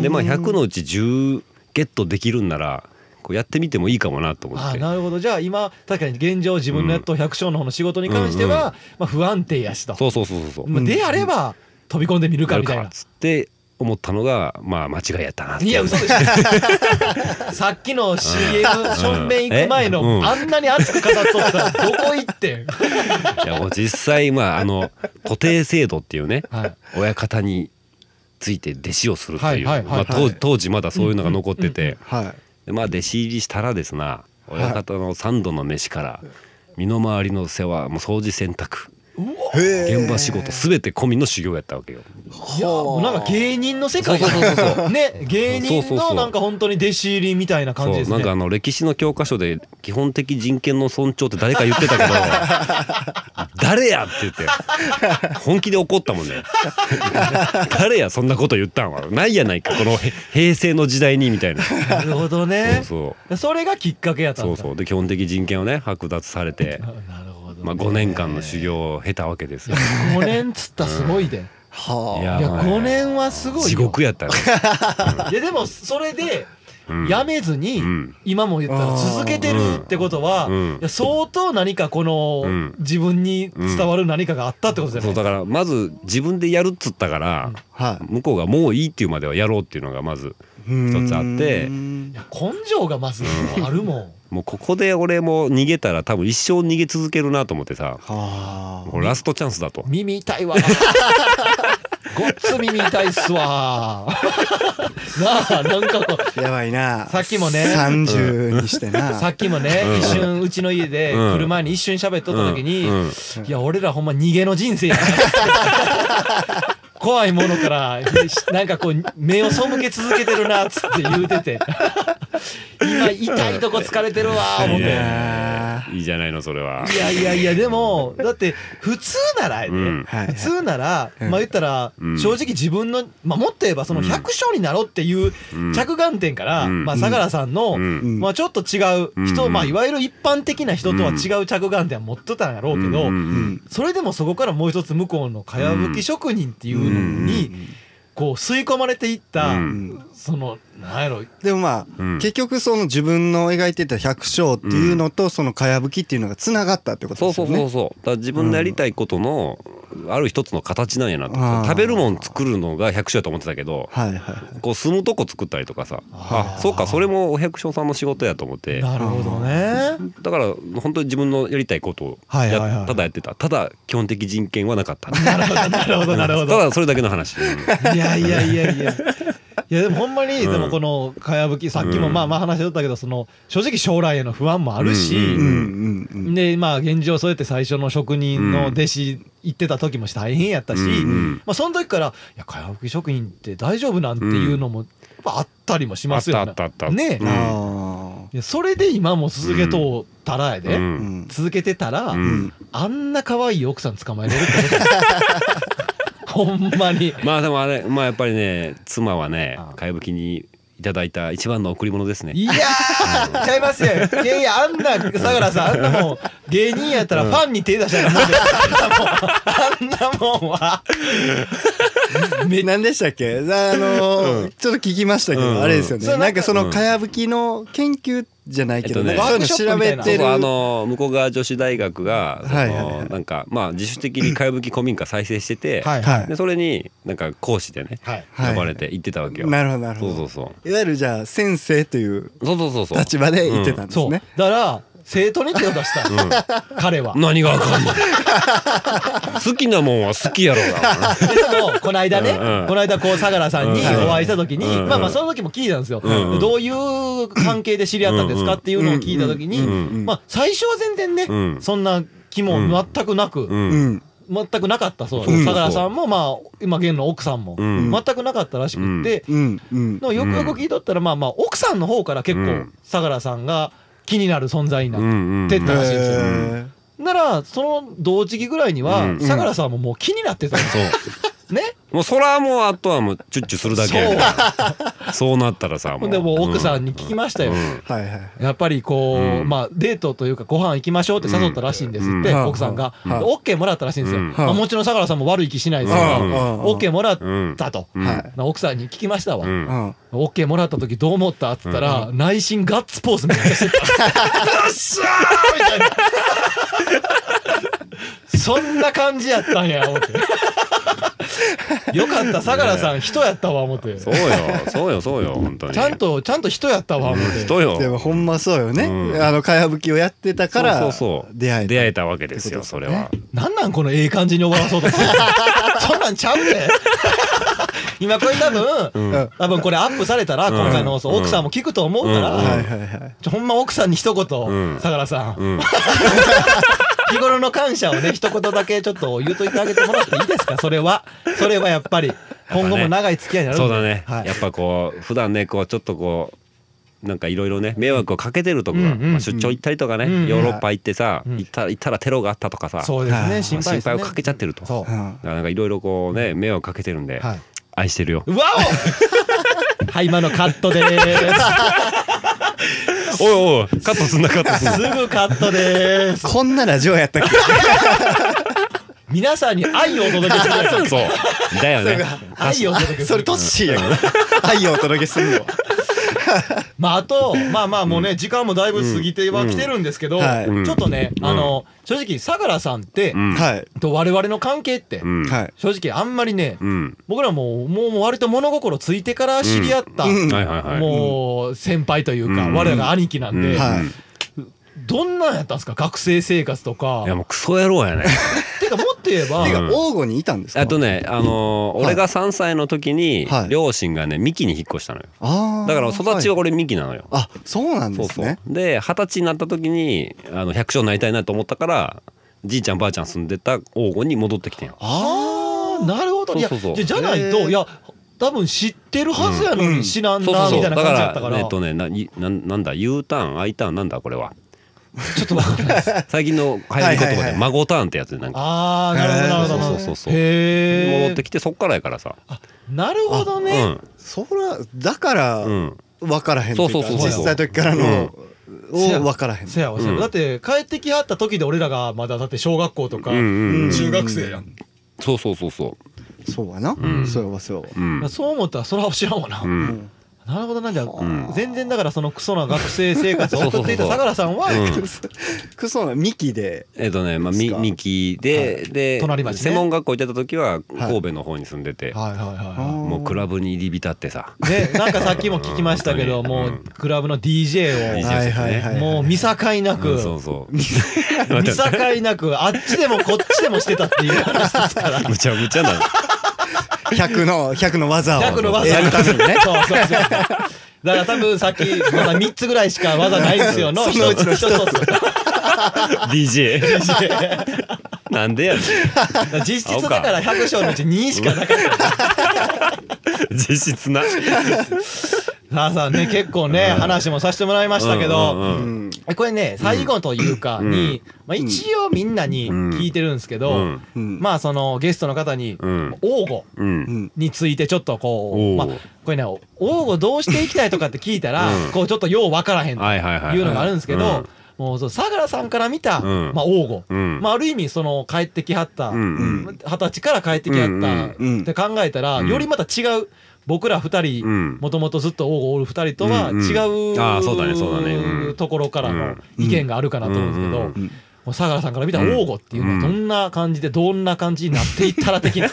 でまあ100のうち10ゲットできるんならこうやってみてもいいかもなと思って。あなるほど。じゃあ今確かに現状自分のやっと百姓の方の仕事に関しては、うんうんまあ、不安定やしと、そうそうそうそうそう。まあであれば飛び込んでみるかみたいな。かっ。つって思ったのがまあ間違いやったないや嘘でしょ。さっきの CM しょん。べん行く前の、あんなに熱く語っとったらどこ行ってん、いやもう実際まああの徒弟制度っていうねはい、親方について弟子をするというはいはいはいまあ当当時まだそういうのが残っててまあ弟子入りしたらですな親方の三度の飯から身の回りの世話もう掃除洗濯へ現場仕事すべて込みの修行やったわけよ。いやもうなんか芸人の世界そうそうそうそね芸人そうそうそう。のなんか本当に弟子入りみたいな感じですね。そうなんかあの歴史の教科書で基本的人権の尊重って誰か言ってたけど 誰やって言って。本気で怒ったもんね。誰やそんなこと言ったんは。ないやないかこのへ平成の時代にみたいな。なるほどね。そうそれがきっかけやったんだ。そうそう。そうで基本的人権をね剥奪されてどね、まあ5年間の修行を経たわけですよ。5年つったらすごいで、はいいややまあ5年はすごいよ。地獄やったね。いやでもそれでうん。やめずにうん。今も言ったら続けてるってことはうん。いや相当何かこのうん。自分に伝わる何かがあったってことじゃないそうだからまず自分でやるっつったからは向こうがもういいっていうまではやろうっていうのがまずい一つあって根性がまずあるもん。もうここで俺も逃げたら多分一生逃げ続けるなと思ってさ。はもうラストチャンスだと。耳痛いわ。ごっつ耳痛いっすわ。なあなんかこう。あやばいな。さっきもね。30にしてな。さっきもね、うん。一瞬うちの家でうん。来る前に一瞬喋っとった時に、うん。うん。いや俺らほんま逃げの人生やな怖いものから なんかこう目を背け続けてるなっつって言うてて。今痛いとこ疲れてるわ思っいて。やいいじゃないのそれは。いやいやいやでもだって普通ならやで、普通なら、うん。まあ言ったら、うん。正直自分の、まあ、もっと言えばそのうん。百姓になろうっていううん。着眼点から、うん。まあ、相良さんの、まあ、ちょっと違う人、うん。まあ、いわゆる一般的な人とは違う着眼点は持っとったんやろうけど、それでもそこからもう一つ向こうのかやぶき職人っていうのに、こう吸い込まれていった、うん。そのなんやろ。でもまあ、うん。結局その自分の描いてた百姓っていうのとそのかやぶきっていうのがつながったってことそうですよね。そうそうそうだから自分のやりたいことのある一つの形なんやなと。食べるもん作るのが百姓やと思ってたけどはいはいこう住むとこ作ったりとかさ。あそうかそれもお百姓さんの仕事やと思って。なるほどね。だから本当に自分のやりたいことをはいはいはい。やただやってた。ただ基本的人権はなかった。なるほどなるほどなるほたど。だそれだけの話。うん。いやいやいやいや。いや。でもほんまに、うん。でもこのかやぶきさっきもうん。まあまあ話しとったけどその正直将来への不安もあるし、でまあ現状そうやって最初の職人の弟子行ってた時も大変やったし、まあその時から「いやかやぶき職人って大丈夫なん?」ていうのもあったりもしますよね。それで今も続けとったらやで、続けてたら、うん。あんな可愛い奥さん捕まえれるってこと ほんまに。まあでもあれまあやっぱりね妻はねああ。かやぶきにいただいた一番の贈り物ですね。いやー、ちゃいますよ。いやいや、あんな、相良さん、あんなもん、芸人やったらファンに手出したらもんですあんなもん、あんなもんは。め 何でしたっけ？あのーちょっと聞きましたけど、うん。あれですよね、それなんかなんかそのかやぶきの研究じゃないけどね、えっとね。そういうの調べてる。あの向こう側女子大学がその、はいなんかまあ自主的にかやぶき古民家再生してて、はいはいでそれになんか講師でねはい。はい呼ばれて行ってたわけよ、なるほどなるほど。そうそうそう。いわゆるじゃあ先生というそうそうそうそう。立場で言ってたんですそう。ねだ、から、生徒に手を出した。彼は。何があかんの？好きなもんは好きやろうがでも、この間ね、うんうん。この間、こう、相良さんにうん。お会いした時に、うん。まあまあ、その時も聞いたんですよ。うんうん。どういう関係で知り合ったんですかっていうのを聞いた時に、うんうんまあ、最初は全然ね、うん。そんな気も全くなく、ううん。ん全くなかったそう。うん。相良さんもまあ今現の奥さんもうん。全くなかったらしくって、うん。うん。でもよくよく聞いとったらまあまあ奥さんの方から結構うん。相良さんが気になる存在になって、ったらしいですよ。へならその同時期ぐらいにはうん相良さんももう気になってたんですよ。ね？もうそらもうあとはもうチュッチュするだけやそうなったらさもう。でも奥さんに聞きましたよ、うん。ーはいはい。やっぱりこう、うん。まあデートというかご飯行きましょうって誘ったらしいんですって、うん。奥さんが、うん。で OK もらったらしいんですよ、うん。まあ、もちろん相良さんも悪い気しないですから、うん。OK もらっうん。たと、奥さんに聞きましたわ、うん。うん。オッケーもらった時どう思ったっつったら、内心ガッツポーズめっちゃしてた。よっしゃーみたいな。そんな感じやったんや思って。よかった相良さん人やったわ思って。そうよそうよそうよ 本当に。ちゃんとちゃんと人やったわ思って。人よ。でもほんまそうよね、うん。あのかやぶきをやってたからそうそうそう。出会えた。出会えたわけですよそれは。なんなんこのええ感じに終わらそうとする そんなんちゃうで。今これ多分、うん。多分これアップされたら今回の放奥さんも聞くと思うから、うん。はいはいはいちょほんま奥さんに一言、うん。相良さん日頃の感謝をね一言だけちょっと言うといてあげてもらっていいですか？それは。それはやっぱり今後も長い付き合いになるそうだね、はい。やっぱこう普段ねこうちょっとこうなんかいろいろね迷惑をかけてるとこが、うんうんまあ、出張行ったりとかね、うんヨーロッパ行ってさ、うん。行った行ったらテロがあったとかさ、そうですはいね。心配をかけちゃってると。そう。なんかいろいろこうね迷惑かけてるんで、はい。愛してるよ。うわお！はい今のカットでーおいおいカットすんなカットすんな。すすぐカットでーす。こんなラジオやったっけ？皆さんに愛をお届けするそう。だよね。愛をお届けする。それトッシーやから愛をお届けするの。は まああとまあまあもうね時間もだいぶ過ぎてはきてるんですけど、うん。はいちょっとね、うん。あの正直相良さんって、うん。はい。と我々の関係って、うん。はい。正直あんまりね、うん。僕らももうもう割と物心ついてから知り合った、うん。はいはいはい。もう先輩というか、うん。我らが兄貴なんで、うん。はい。どんなんやったんですか？学生生活とか。いやもうクソ野郎やねてかもっと言えば王吾にいたんですか？あとねあの俺が3歳の時にはい。両親がね三木に引っ越したのよ。あーだから育ちははい俺三木なのよ。あそうなんそうそう。ですねで二十歳になった時にあの百姓になりたいなと思ったからじいちゃんばあちゃん住んでた黄金に戻ってきてんよ。ああなるほど。いやそうそうそう。じゃじゃないへー。といや多分知ってるはずやのうん。に知らんそうそうそう。なみたいなだか感じだったから。らえっとねなになんなんだ U ターン I ターンなんだこれはちょっと待って最近の流行り言葉で孫ターンってやつでなんか。ああなるほどなるほど。そうそうそうへえ戻ってきてそっからやからさ。なるほどね。そらだから分からへんっていうかそうそうそうそう。小さい時からのを分からへん。せやわせやわ。うん。だって帰ってきはった時で俺らがまだだって小学校とか中学生やん。そうそうそうそそうやな、ん。そうやわそうやわ。ううんそう思ったらそれは知らんわな、うんなるほどなじゃあ、ん全然だからそのクソな学生生活を送っていた相良さんは、うん。クソなミキで。えっとねまあみですか？三木でで隣町ね。専門学校行ってた時は神戸の方に住んでてはい。はいはいはもうクラブに入り浸ってさ。いねなんかさっきも聞きましたけど、うんもうクラブの DJ を、DJ はいはいはいもう見境なく、うんそうそう。見境なくあっちでもこっちでもしてたっていう話ですから。むちゃむちゃな100の100の技を100の技。やるためにね。そうそうそう。だから多分さっきまだ3つぐらいしか技ないんですよ。の そのうちの一つ。一つ。DJ なんでやねん。実質だから100章のうち2しかなかった。実質なさあさあね結構ね話もさせてもらいましたけど、これね最後というかに、まあ、一応みんなに聞いてるんですけど、まあそのゲストの方にうん。王吾うん。うんについてちょっとこう、まあ、これね王吾どうしていきたいとかって聞いたら、うん。こうちょっとよう分からへんとはいうのがあるんですけど、もうそう相良さんから見た、うん。まあ、王吾、うん。まあ、ある意味その帰ってきはった二十歳から帰ってきはったって考えたら、うん。よりまた違う僕ら二人うん。もともとずっと王吾おる二人とはうんうん。違う、あーそうだねそうだね。うん。ところからの意見があるかなと思うんですけど、相良さんから見た王吾っていうのはどんな感じでどんな感じになっていったら的な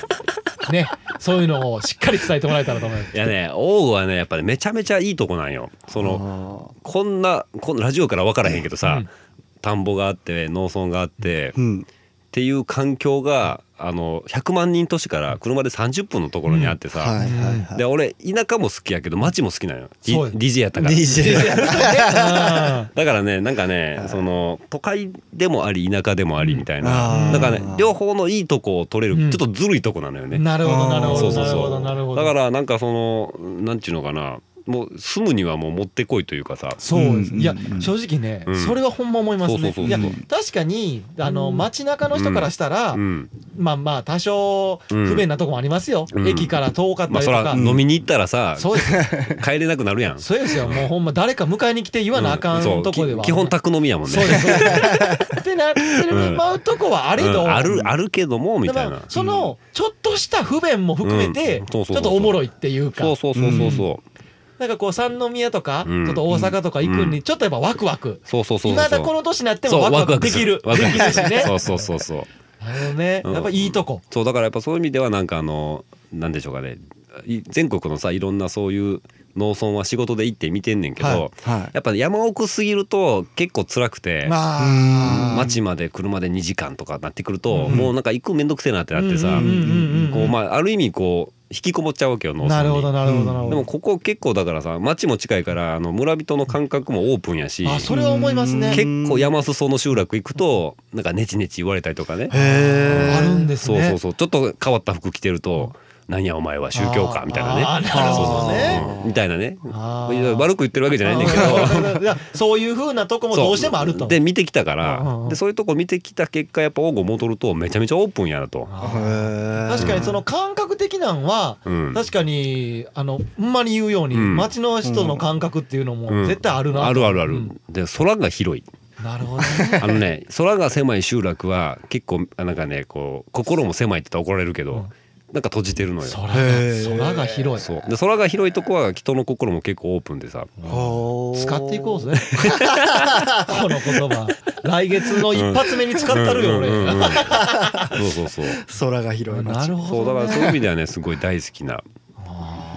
ねそういうのをしっかり伝えてもらえたらと思います。いやね王吾はねやっぱりめちゃめちゃいいとこなんよ。そのあこんなこんラジオから分からへんけどさ、うん。田んぼがあって農村があって、ーうんっていう環境があの100万人都市から車で30分のところにあってさ、はいはいはい。で俺田舎も好きやけど町も好きなの DJ やったから。DJ うん。だからねなんかね、はい。その都会でもあり田舎でもありみたいうん。な、あーだからね両方のいいとこを取れる、うん。ちょっとずるいとこなのよね。なるほどなるほそうそうどなるほどなるほど。そうだからなんかそのなんちゅうのかなもう住むにはもうもってこいというかさ。そうです、うんいやうん。正直ね、うん。それはほんま思いますね。いや確かにあの街中の人からしたら、うん。まあまあ多少不便なとこもありますよ、うん。駅から遠かったまあそりとか、ら飲みに行ったらさそうです。帰れなくなるやん。そうですよ。もうほんま誰か迎えに来て言わなあかんそう。とこでは、き基本宅飲みやもんね。そうです。ってなってるまうとこはあれど、うん。あるあるけどもみたいな。そのちょっとした不便も含めてうん。ちょっとおもろいっていうか。そうそうそうそうそう。なんかこう三宮とかうん。ちょっと大阪とか行くにちょっとやっぱワクワク。そうそうそうそう。今だこの年になってもワクワクできる。ワクワクできる。し ねそうそうそうそう。なるほどね。うん。やっぱいいとこ。そうだからやっぱそういう意味ではなんかあのなんでしょうかね。い全国のさいろんなそういう農村は仕事で行って見てんねんけど、はい。はい。やっぱ山奥すぎると結構辛くて、まあ。町まで車で2時間とかなってくると、うんもうなんか行くめんどくせえなってなってさ、うんうんうんうんこうまあある意味こう引きこもっちゃうわけよ農村に。なるほどなるほどなるほど。でもここ結構だからさ町も近いからあの村人の感覚もオープンやしあそれは思いますね。結構山裾の集落行くとなんかネチネチ言われたりとかね。へあるんですね。そうそうそう。ちょっと変わった服着てると「何やお前は宗教か」みたいなね。みたいなね。悪く言ってるわけじゃないんだけど。そういう風なとこもどうしてもあると。で見てきたから。でそういうとこ見てきた結果やっぱ王吾戻るとめちゃめちゃオープンやなと。確かにその感覚的なんはうん。確かにあのほんまに言うようにうん。街の人の感覚っていうのうん。も絶対あるなと。あるあるある。うん。で空が広い。なるほどね。あのね空が狭い集落は結構あなんかねこう心も狭いって言ったら怒られるけど、うんなんか閉じてるのよ。空が空が広い。そう。で空が広いとこは人の心も結構オープンでさ。使っていこうぜ。この言葉。来月の一発目に使ったるよ俺。そうそうそう。空が広いな街るほどそうだからそういう意味ではねすごい大好きな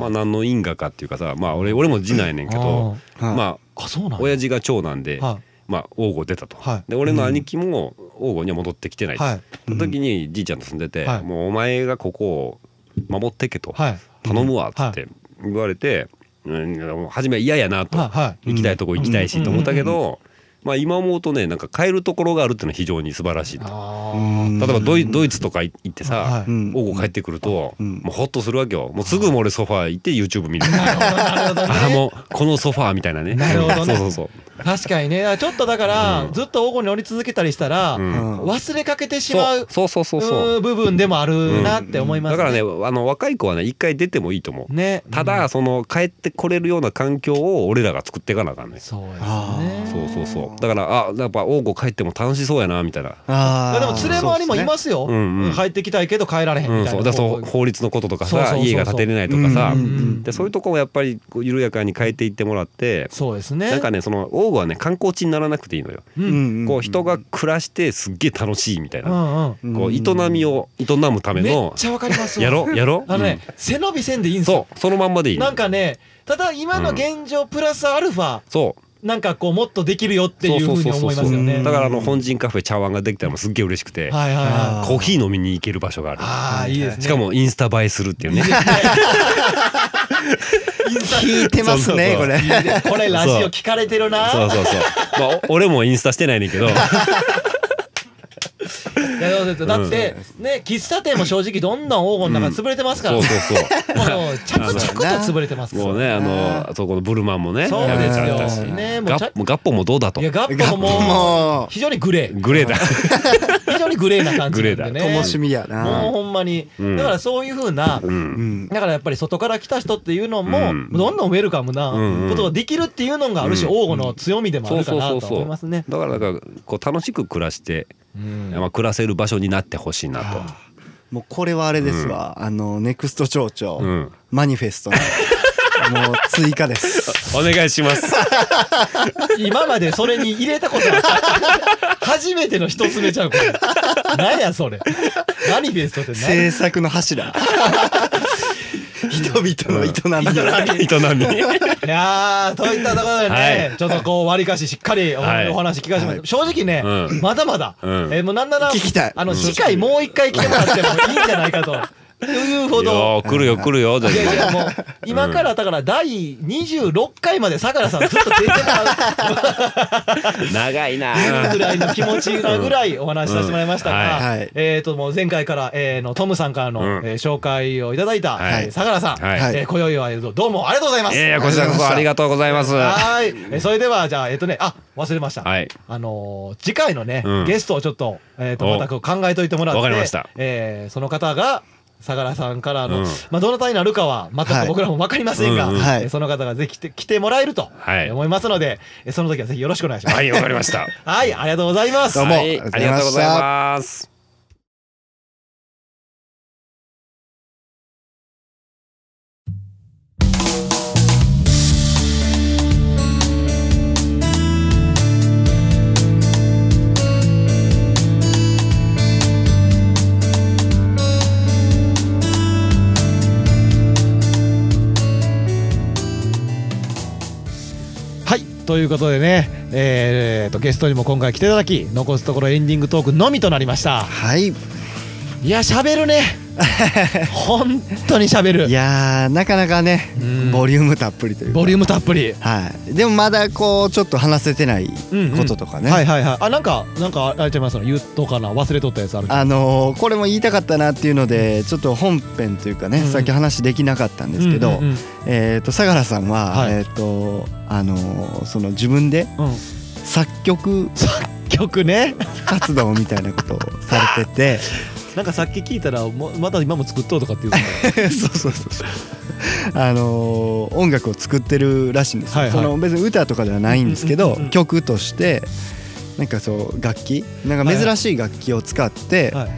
まあ何の因果かっていうかさまあ俺俺も次男やねんけどまああそうなんや。親父が長男ではまあ王吾出たと。はい。で俺の兄貴も王吾には戻ってきてないと。はい。その時にじいちゃんと住んでてはい。もうお前がここを守ってけと。はい。頼むわっつって言われてうん初めは嫌やなと。行きたいとこ行きたいしうんと思ったけどまあ今思うとねなんか変えるところがあるっていうのは非常に素晴らしいと。例えばドイドイツとか行ってさはい。うん。王吾帰ってくるとうん。もうホッとするわけよ。もうすぐもう俺ソファー行って YouTube 見る。なるほどね。ああもうこのソファーみたいなね。なるほどね。そうそうそう。確かにね。ちょっとだから、うん。ずっと王吾に乗り続けたりしたら、うん。忘れかけてしまうそう。そうそうそう。そう。うー部分でもあるなって思いますだからねあの若い子はね一回出てもいいと思う。ね。ただその帰ってこれるような環境を俺らが作っていかなあかんね。そうですあねそうそうそうだからあやっぱ王吾帰っても楽しそうやなみたいな。あでも連れ回りもいますよ、うんうん。帰ってきたいけど帰られへんうん、みたいな、そう。だからそうこ法律のこととかさ家が建てれないとかさ。うんうんうんでそういうとこもやっぱりこう緩やかに変えていってもらってそうですね。なんかねその王吾はね観光地にならなくていいのよ。ううんんこう人が暮らしてすっげえ楽しいみたいな。うんうんこう営みを営むためめっのちゃわかりますわ。やろやろあのね、うん。背伸びせんでいいんですよ。そうそのまんまでいいのなんかねただ今の現状プラスアルファ。そうなんかこうもっとできるよっていうふうに思いますよね。だからあの本陣カフェ茶碗ができたのもすっげえ嬉しくて、はいはいあはい。コーヒー飲みに行ける場所がある。ああいいですね。しかもインスタ映えするっていうね。聞いてますねこれ。これラジオ聞かれてるな。そうそうそう。まあお俺もインスタしてないねんけど いやそうですだってね喫茶店も正直どんどん黄金の中潰れてますからそうそうそう。もう着々と潰れてますから。もうねあのそこのブルマンもねそうですよ。やめちゃったし。ねもうちゃガッもうガッポもどうだと。いやガッポも非常にグレー。グレーだ。非常にグレーな感じなんでね。ともしみやもうなほんまに。うん。だからそういうふうなううん。んだからやっぱり外から来た人っていうのもうん。どんどんウェルカムなうんうん。ことができるっていうのがある種うん王吾の強みでもあるかなと思いますね。だからなんかこう楽しく暮らして、うんまあ、暮らせる場所になってほしいなと。もうこれはあれですわ、あのネクスト町長、うん。マニフェストの もう追加です。お願いします。今までそれに入れたことなかった。初めての一つ目ちゃうこれ。何やそれ。マニフェストって何？制作の柱 人々の営み。営み。いやーといったところでね、はい。ちょっとこうわりかししっかりお,、話聞かせてもら正直ね、うん。まだまだ、うん。えーもうなんならあの、うん。次回もう一回来てもらってもいいんじゃないかというほいど来るよ来るよ全いやい然。やもう今からだから第26回まで相良さんずっと出てもら長いな。うぐらいの気持ちなぐらいお話しさせてもらいましたが、えっ、ともう前回から、えーのトムさんからの、うん。えー紹介をいただいた、相良さん、はい。えー今宵はどうもありがとうございます。いやいやこちらこそありがとうございます。ははい、えーそれではじゃあえっ、とねあ忘れました。い。あのー次回のね、うん。ゲストをちょっとえっ、とおまたこう考えといてもらって、わかりました。えーその方が相良さんからの、うんまあどなたになるかは全く僕らも分かりませんが、はいその方がぜひ来て来てもらえるとはい思いますので、えーその時はぜひよろしくお願いします。はいわかりました。はい、ありがとうございます。どうもはいありがとうございます。ということでね、えー、とゲストにも今回来ていただき、残すところエンディングトークのみとなりました。はいいや、喋るね。本当に喋る。い。やーなかなかねうん。ボリュームたっぷりというか。ボリュームたっぷり。はい。でもまだこうちょっと話せてないこととかね、はいはいはい。あ、なんか、なんか、あれちゃいますの、言っとかな、忘れとったやつある。あのーこれも言いたかったなっていうのでちょっと本編というかね、うん。さっき話できなかったんですけど、うんうんえっ、と相良さんは、はい。えっ、とあのーその自分でうん。うん作曲曲ね。活動みたいなことをされてて なんかさっき聞いたら、もまた今も作っとうとかっていう。そうそうそうそう。あのー音楽を作ってるらしいんですよ、はいはい。その別に歌とかではないんですけど、うんうんうん曲としてなんかそう楽器？なんか珍しい楽器を使って、はい。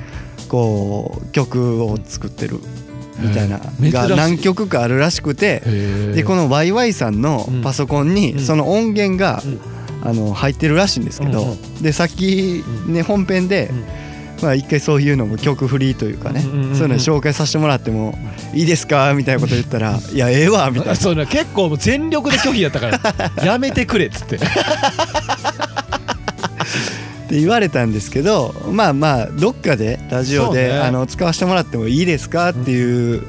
こう曲を作ってるみたいな。が何曲かあるらしくてでこの、のワイワイさんのパソコンうん。にその音源がうん。あの入ってるらしいんですけどうんうでさっきね本編でうんまあ一回そういうのも曲フリーというかねうんうんうんそういうの紹介させてもらってもいいですかみたいなこと言ったら「いやええわ」みたいな。そうね、結構もう全力で拒否やったから、やめてくれっつって。って言われたんですけどまあまあどっかでラジオそうね。であの使わせてもらってもいいですかっていう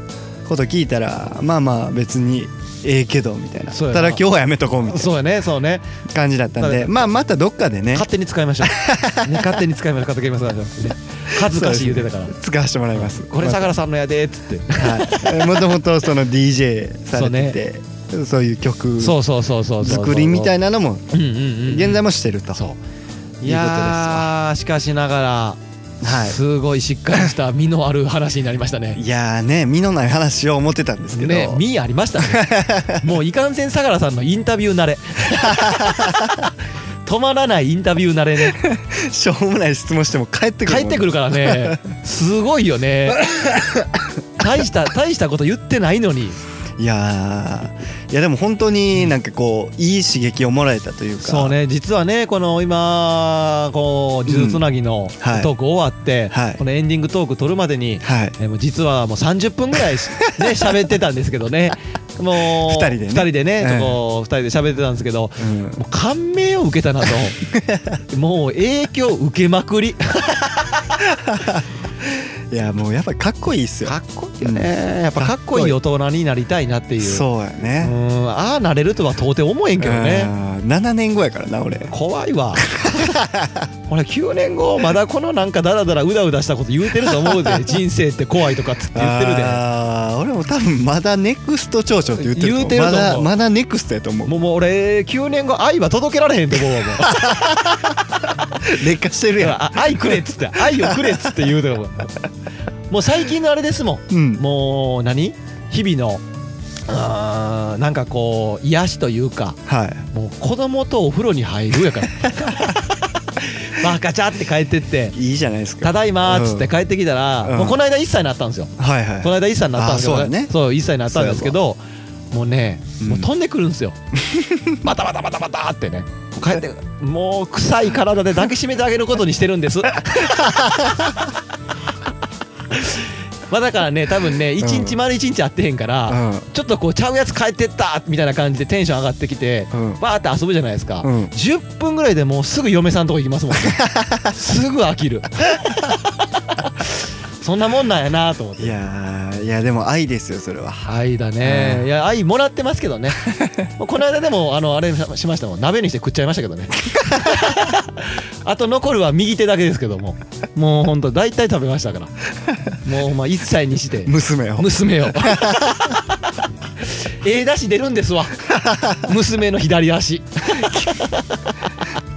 こと聞いたらまあまあ別にええけどみたいな。ただ今日はやめとこうみたいそうやね、そうね。な感じだったんでまあまたどっかでね。勝手に使いましょう。ね、勝手に使いましょう。勝手に使いましょう。ね恥ずかしい言うてたから。使わせてもらいますこれ相良さんのやでっつって。はいもともとその DJ されててそういう曲そうそうそうそうそう。作りみたいな。なのも。現在もしてるとそう。いやしかしながら、はいすごいしっかりした 身のある話になりましたね。いやーね身のない話を思ってたんですけど、ね、身ありましたね。もういかんせん相良さんのインタビュー慣れ。止まらないインタビュー慣れね。しょうもない質問しても帰ってくる帰ってくるからね。すごいよね。大した大したこと言ってないのに。いやーいやでも本当になんかこういい刺激をもらえたというか。そうね。実はねこの今こう呪術つなぎのはい。トーク終わって、はい。このエンディングトーク撮るまでに、はい。えーもう実はもう30分ぐらいしね喋ってたんですけどねもう二人でね。二人でね、うんこう二人で喋ってたんですけどうん。もう感銘を受けたなと。もう影響受けまくり いやもうやっぱりかっこいいっすよ。かっこいいよね。やっぱかっこいい大人になりたいなっていう。そうやうねん。ああなれるとは到底思えんけどね。うん。7年後やからな俺。怖いわ。俺9年後まだこのなんかダラダラうだうだしたこと言うてると思うで。人生って怖いとかっつって言ってるで。俺も多分まだネクスト町長って言ってる言うてると思う。まだまだネクストやと思う。もうもう俺9年後愛は届けられへんと思うわもう 劣化してるやあ 愛くれっつって愛をくれっつって言うても。もう最近のあれですもん。んうん。もう何？日々のあーなんかこう癒しというか。はい。もう子供とお風呂に入るやから。まあガチャって帰ってって。いいじゃないです「か。ただいま」っつって帰ってきたら、うん。もうこの間1歳になったんですよ。はいはい。この間1歳になったんですけど。あそうだね。そう1歳になったんですけどもうね、うん。もう飛んでくるんですよ。バタバタバタバタってね。帰ってもう臭い体で抱きしめてあげることにしてるんです。まあだからね多分ね一日丸一日会ってへんから、うん。ちょっとこうちゃうやつ帰ってったみたいな感じでテンション上がってきて、うん。バーって遊ぶじゃないですか、うん。10分ぐらいでもうすぐ嫁さんとこ行きますもん。ね すぐ飽きるそんなもんなんやなと思って。いやーいやでも愛ですよそれは。愛だね、うん。いや愛もらってますけどね。も うこの間でもあのあれしましたもん。鍋にして食っちゃいましたけどね。あと残るは右手だけですけども。もうほんと大体食べましたから。もうまあ1歳にして。娘を。娘を。ええ出し出るんですわ。娘の左足。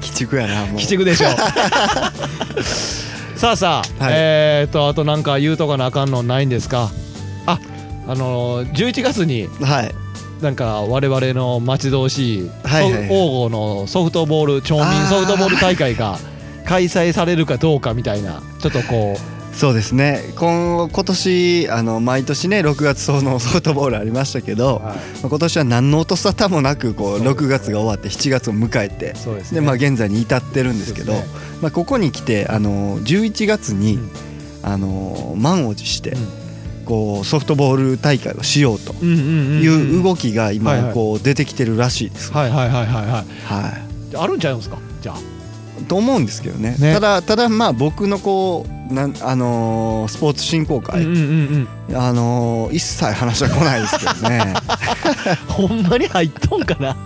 鬼畜やなもう。鬼畜でしょさあさあ、はい。えー、っとあとなんか言うとかなあかんのないんですか？ああのー、11月にはい。なんか我々の待ち遠しい王郷のソフトボール町民ソフトボール大会が開催されるかどうかみたいなちょっとこそうですね。今今年あの毎年ね6月その ソフトボールありましたけう、ど、まあ今年は何の音沙汰もなくこうそうです6月が終わって7月を迎えてそうですね。でまあ現在に至ってるんですけどね。まあここに来てあの11月にうん。あの満を持してうん。こうソフトボール大会をしようという動きがはい今はい。こう出てきてるらしいです。はいはいはいはいはい。はあるんちゃうんですか？じゃあ。い、と思うんですけどね。ね。ただただまあ僕のこうなんあのースポーツ振興会、うんうんうんうん。あのー一切話は来ないですけどね。ほんまに入っとんかな。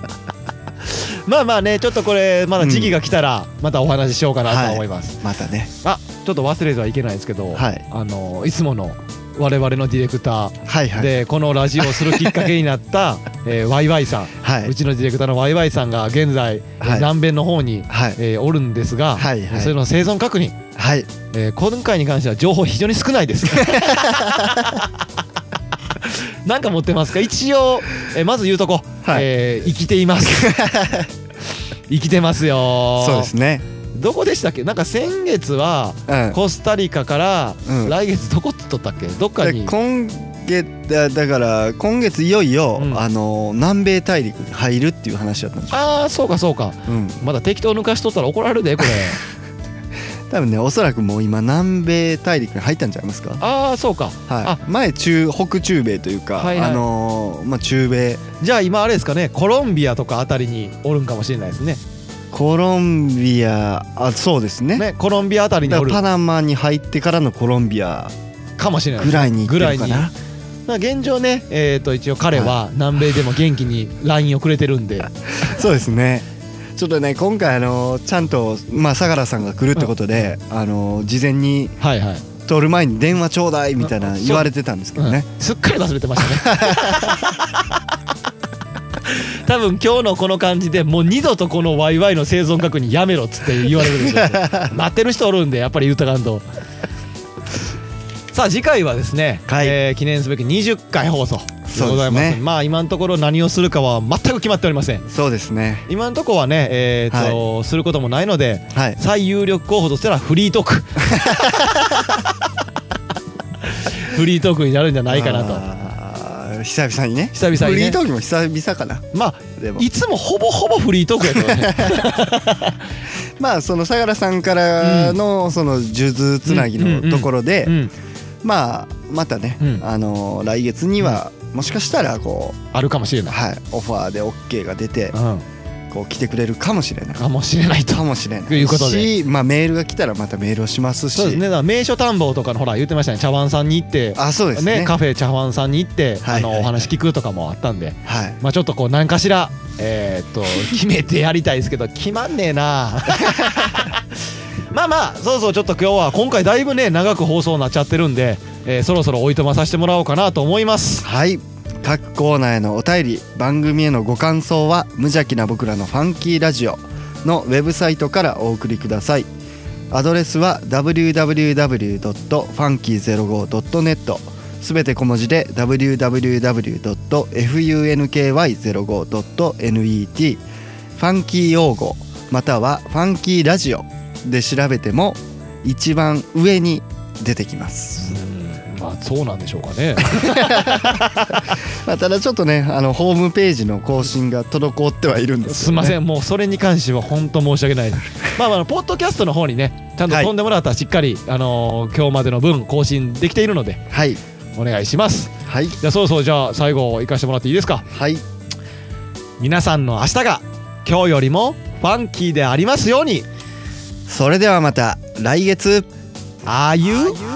まあまあねちょっとこれまだ時期が来たらまたお話ししようかなと思います、またね。あちょっと忘れてはいけないですけど、はい。あのいつもの我々のディレクター。でこのラジオをするきっかけになった、えー、ワイワイさん、はい。うちのディレクターのワイワイさんが現在、はい。南米の方に、はい。えーおるんですが、はいはい。それの生存確認、はい。えー今回に関しては情報非常に少ないです。なんか持ってますか？一応、えーまず言うとこ、はい。えー生きています。生きてますよ。そうですねどこでしたっけ？なんか先月はうんコスタリカからうん。来月どこって取ったっけ？どっかでに今月だだから今月いよいよ、うん。あの南米大陸に入るっていう話だったんですよ、ああそうかそうか。うん、まだ適当抜かしとったら怒られるでこれ。多分ねおそらくもう今南米大陸に入ったんちゃいますか？ああそうか。はい。前中北中米というか、はいはい。あのーまあ中米。じゃあ今あれですかね？コロンビアとかあたりにおるんかもしれないですねコロンビアあそうですね。ねコロンビアあたりにおる。だからパナマに入ってからのコロンビアかもしれない。ぐらいに行ってるかぐらいに。なまあ現状ね、えー、と一応彼は南米でも元気に LINE をくれてるんで、そうですね。ちょっとね今回あのちゃんとまあ相良さんが来るってことで、あの事前にはいはい、撮る前に電話ちょうだいみたいなう。ん言われてたんですけどね、うん。すっかり忘れてましたね 多分今日のこの感じでもう二度とこのワイワイの生存確認やめろっつって言われるでしょう待ってる人おるんでやっぱり言うたかんと。さあ次回はですね、はい。えー記念すべき20回放送でございます。ね。まあ今のところ何をするかは全く決まっておりません。そうですね。今のところはねえーと、することもないのではい。最有力候補としたらフリートーク。フリートークになるんじゃないかなと久々にね。久々にね。フリートークも久々かな。まあでも。いつもほぼほぼフリートークやけどね。まあその相良さんからのその数珠つなぎのところでうん。まあまたね、うん。あの来月にはもしかしたらこあるかもしれない、うはいオファーで OK が出てうん、こう来てくれるかもしれない。かもしれないと。かもしれない。ということで。しまあメールが来たらまたメールをしますし。そうですね。だから名所探訪とかのほら言ってましたね。茶碗さんに行ってあそうですね。ねカフェ茶碗さんに行って、はいはいはい。あのお話聞くとかもあったんではい。まあちょっとこう何かしらえーっと決めてやりたいですけど決まんねえな。まあまあそうそうちょっと今日は今回だいぶね長く放送になっちゃってるんで、えーそろそろおいとまさせてもらおうかなと思います。はい各コーナーへのお便り番組へのご感想は無邪気な僕らのファンキーラジオのウェブサイトからお送りください。アドレスは www.funky05.net すべて小文字で www.funky05.net ファンキー用語またはファンキーラジオで調べても一番上に出てきます。まあそうなんでしょうかね。まあ、ただちょっとねあのホームページの更新が滞ってはいるんですよ、ね、すいません。もうそれに関しては本当申し訳ない。で すまあまあポッドキャストの方にねちゃんとはい。飛んでもらったらしっかり、あのー今日までの分更新できているのではい。お願いします。はい。じゃあそろそろじゃあ最後行かしてもらっていいですか？はい。皆さんの明日が今日よりもファンキーでありますように。それではまた来月。Are you? ファ